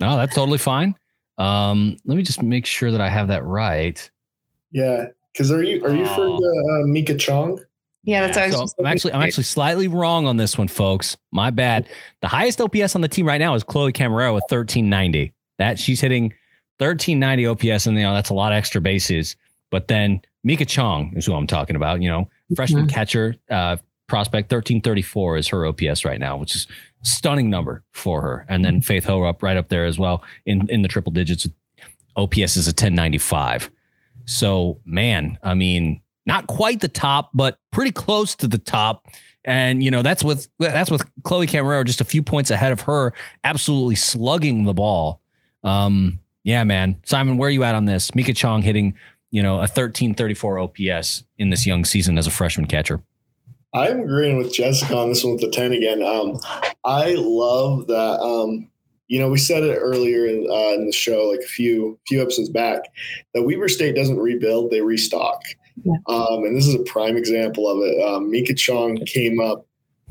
No, that's totally fine. Um, let me just make sure that I have that right. Yeah. Cause are you, are you for the uh, Mika Chong? Yeah, that's yeah, so I'm actually I'm actually slightly wrong on this one, folks. My bad. The highest OPS on the team right now is Chloe Camarero with 1390. That she's hitting 1390 OPS, and you know that's a lot of extra bases. But then Mika Chong is who I'm talking about. You know, freshman mm-hmm. catcher, uh, prospect. 1334 is her OPS right now, which is stunning number for her. And then Faith Ho up right up there as well in, in the triple digits. OPS is a 1095. So, man, I mean, not quite the top, but pretty close to the top. And you know that's with that's with Chloe Camarero just a few points ahead of her, absolutely slugging the ball. Um, yeah, man, Simon, where are you at on this? Mika Chong hitting you know a 1334 OPS in this young season as a freshman catcher. I'm agreeing with Jessica on this one with the 10 again. Um, I love that. Um, you know, we said it earlier in, uh, in the show, like a few few episodes back, that Weber State doesn't rebuild; they restock. Yeah. Um, and this is a prime example of it. Um, Mika Chong came up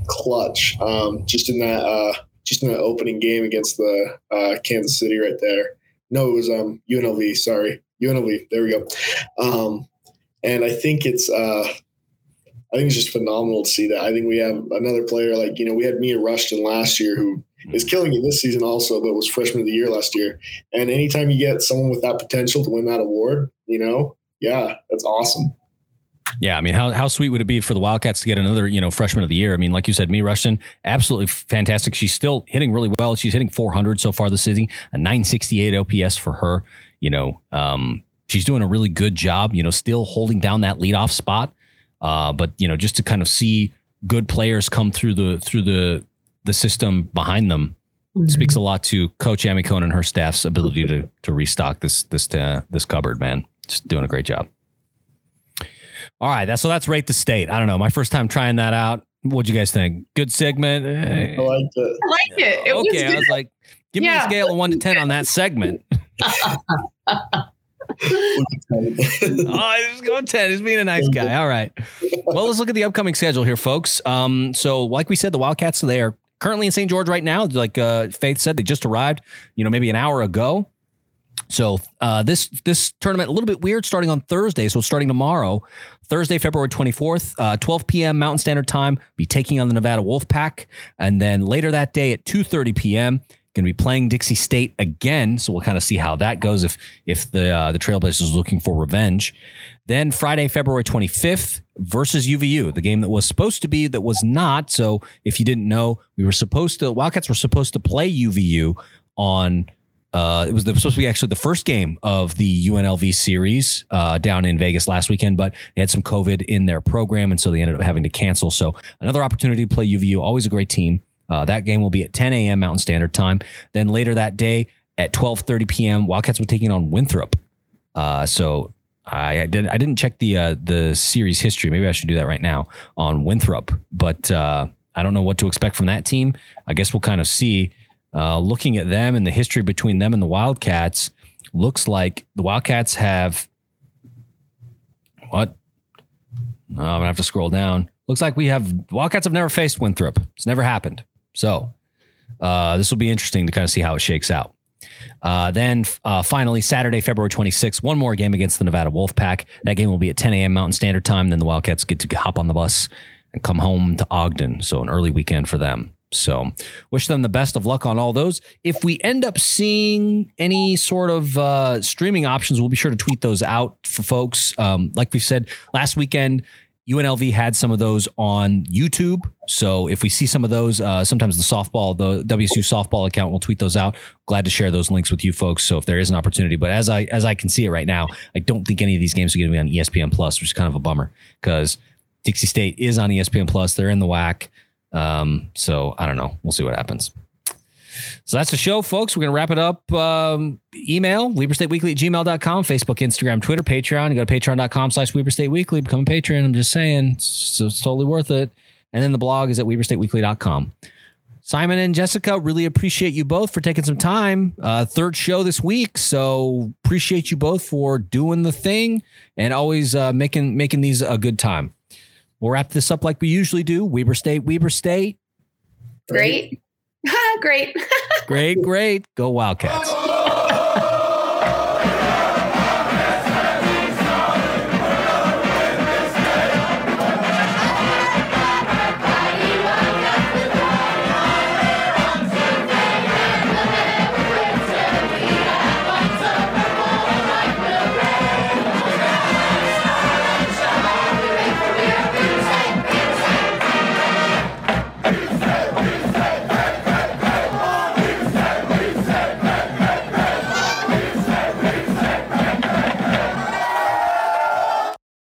clutch um, just in that uh, just in that opening game against the uh, Kansas City right there. No, it was um, UNLV. Sorry, UNLV. There we go. Um, and I think it's uh, I think it's just phenomenal to see that. I think we have another player like, you know, we had Mia Rushton last year who is killing it this season also, but was freshman of the year last year. And anytime you get someone with that potential to win that award, you know, yeah, that's awesome. Yeah, I mean, how how sweet would it be for the Wildcats to get another, you know, freshman of the year? I mean, like you said, Mia Rushton, absolutely fantastic. She's still hitting really well. She's hitting 400 so far this season, a 968 OPS for her. You know, um, she's doing a really good job. You know, still holding down that leadoff spot. Uh, but you know, just to kind of see good players come through the through the the system behind them mm-hmm. speaks a lot to Coach Amicone and her staff's ability to to restock this this uh, this cupboard. Man, just doing a great job. All right, that's so that's rate the state. I don't know. My first time trying that out. What'd you guys think? Good segment. I liked it. I liked it. it okay, was I was like, give yeah. me a scale of one to ten on that segment. oh, he's going 10. He's being a nice guy. All right. Well, let's look at the upcoming schedule here, folks. Um, so, like we said, the Wildcats, are currently in St. George right now. Like uh, Faith said, they just arrived, you know, maybe an hour ago. So uh, this this tournament a little bit weird starting on Thursday. So starting tomorrow, Thursday, February 24th, uh, 12 p.m. Mountain Standard Time, be taking on the Nevada Wolfpack, and then later that day at 2:30 p.m. Going to be playing Dixie State again, so we'll kind of see how that goes if if the uh, the Trailblazers is looking for revenge. Then Friday, February 25th versus UVU, the game that was supposed to be that was not. So if you didn't know, we were supposed to Wildcats were supposed to play UVU on uh, it was the, supposed to be actually the first game of the UNLV series uh, down in Vegas last weekend, but they had some COVID in their program, and so they ended up having to cancel. So another opportunity to play UVU, always a great team. Uh, that game will be at 10 a.m. Mountain Standard Time. Then later that day at 12:30 p.m., Wildcats will be taking on Winthrop. Uh, so I, I did I didn't check the uh, the series history. Maybe I should do that right now on Winthrop, but uh, I don't know what to expect from that team. I guess we'll kind of see uh, looking at them and the history between them and the Wildcats, looks like the Wildcats have what? I'm gonna have to scroll down. Looks like we have Wildcats have never faced Winthrop. It's never happened. So uh, this will be interesting to kind of see how it shakes out. Uh, then uh, finally, Saturday, February 26th, one more game against the Nevada Wolfpack. That game will be at 10 a.m. Mountain Standard Time. Then the Wildcats get to hop on the bus and come home to Ogden. So an early weekend for them. So, wish them the best of luck on all those. If we end up seeing any sort of uh, streaming options, we'll be sure to tweet those out for folks. Um, like we said last weekend, UNLV had some of those on YouTube. So if we see some of those, uh, sometimes the softball, the WSU softball account will tweet those out. Glad to share those links with you folks. So if there is an opportunity, but as I as I can see it right now, I don't think any of these games are going to be on ESPN Plus, which is kind of a bummer because Dixie State is on ESPN Plus. They're in the WAC. Um, so I don't know. We'll see what happens. So that's the show, folks. We're going to wrap it up. Um, email, WeberStateWeekly at gmail.com, Facebook, Instagram, Twitter, Patreon. Go to patreon.com slash WeberStateWeekly, become a patron. I'm just saying, so it's totally worth it. And then the blog is at WeberStateWeekly.com. Simon and Jessica, really appreciate you both for taking some time. Uh, third show this week, so appreciate you both for doing the thing and always uh, making making these a good time. We'll wrap this up like we usually do. Weber State, Weber State. Great. great. great, great. Go Wildcats.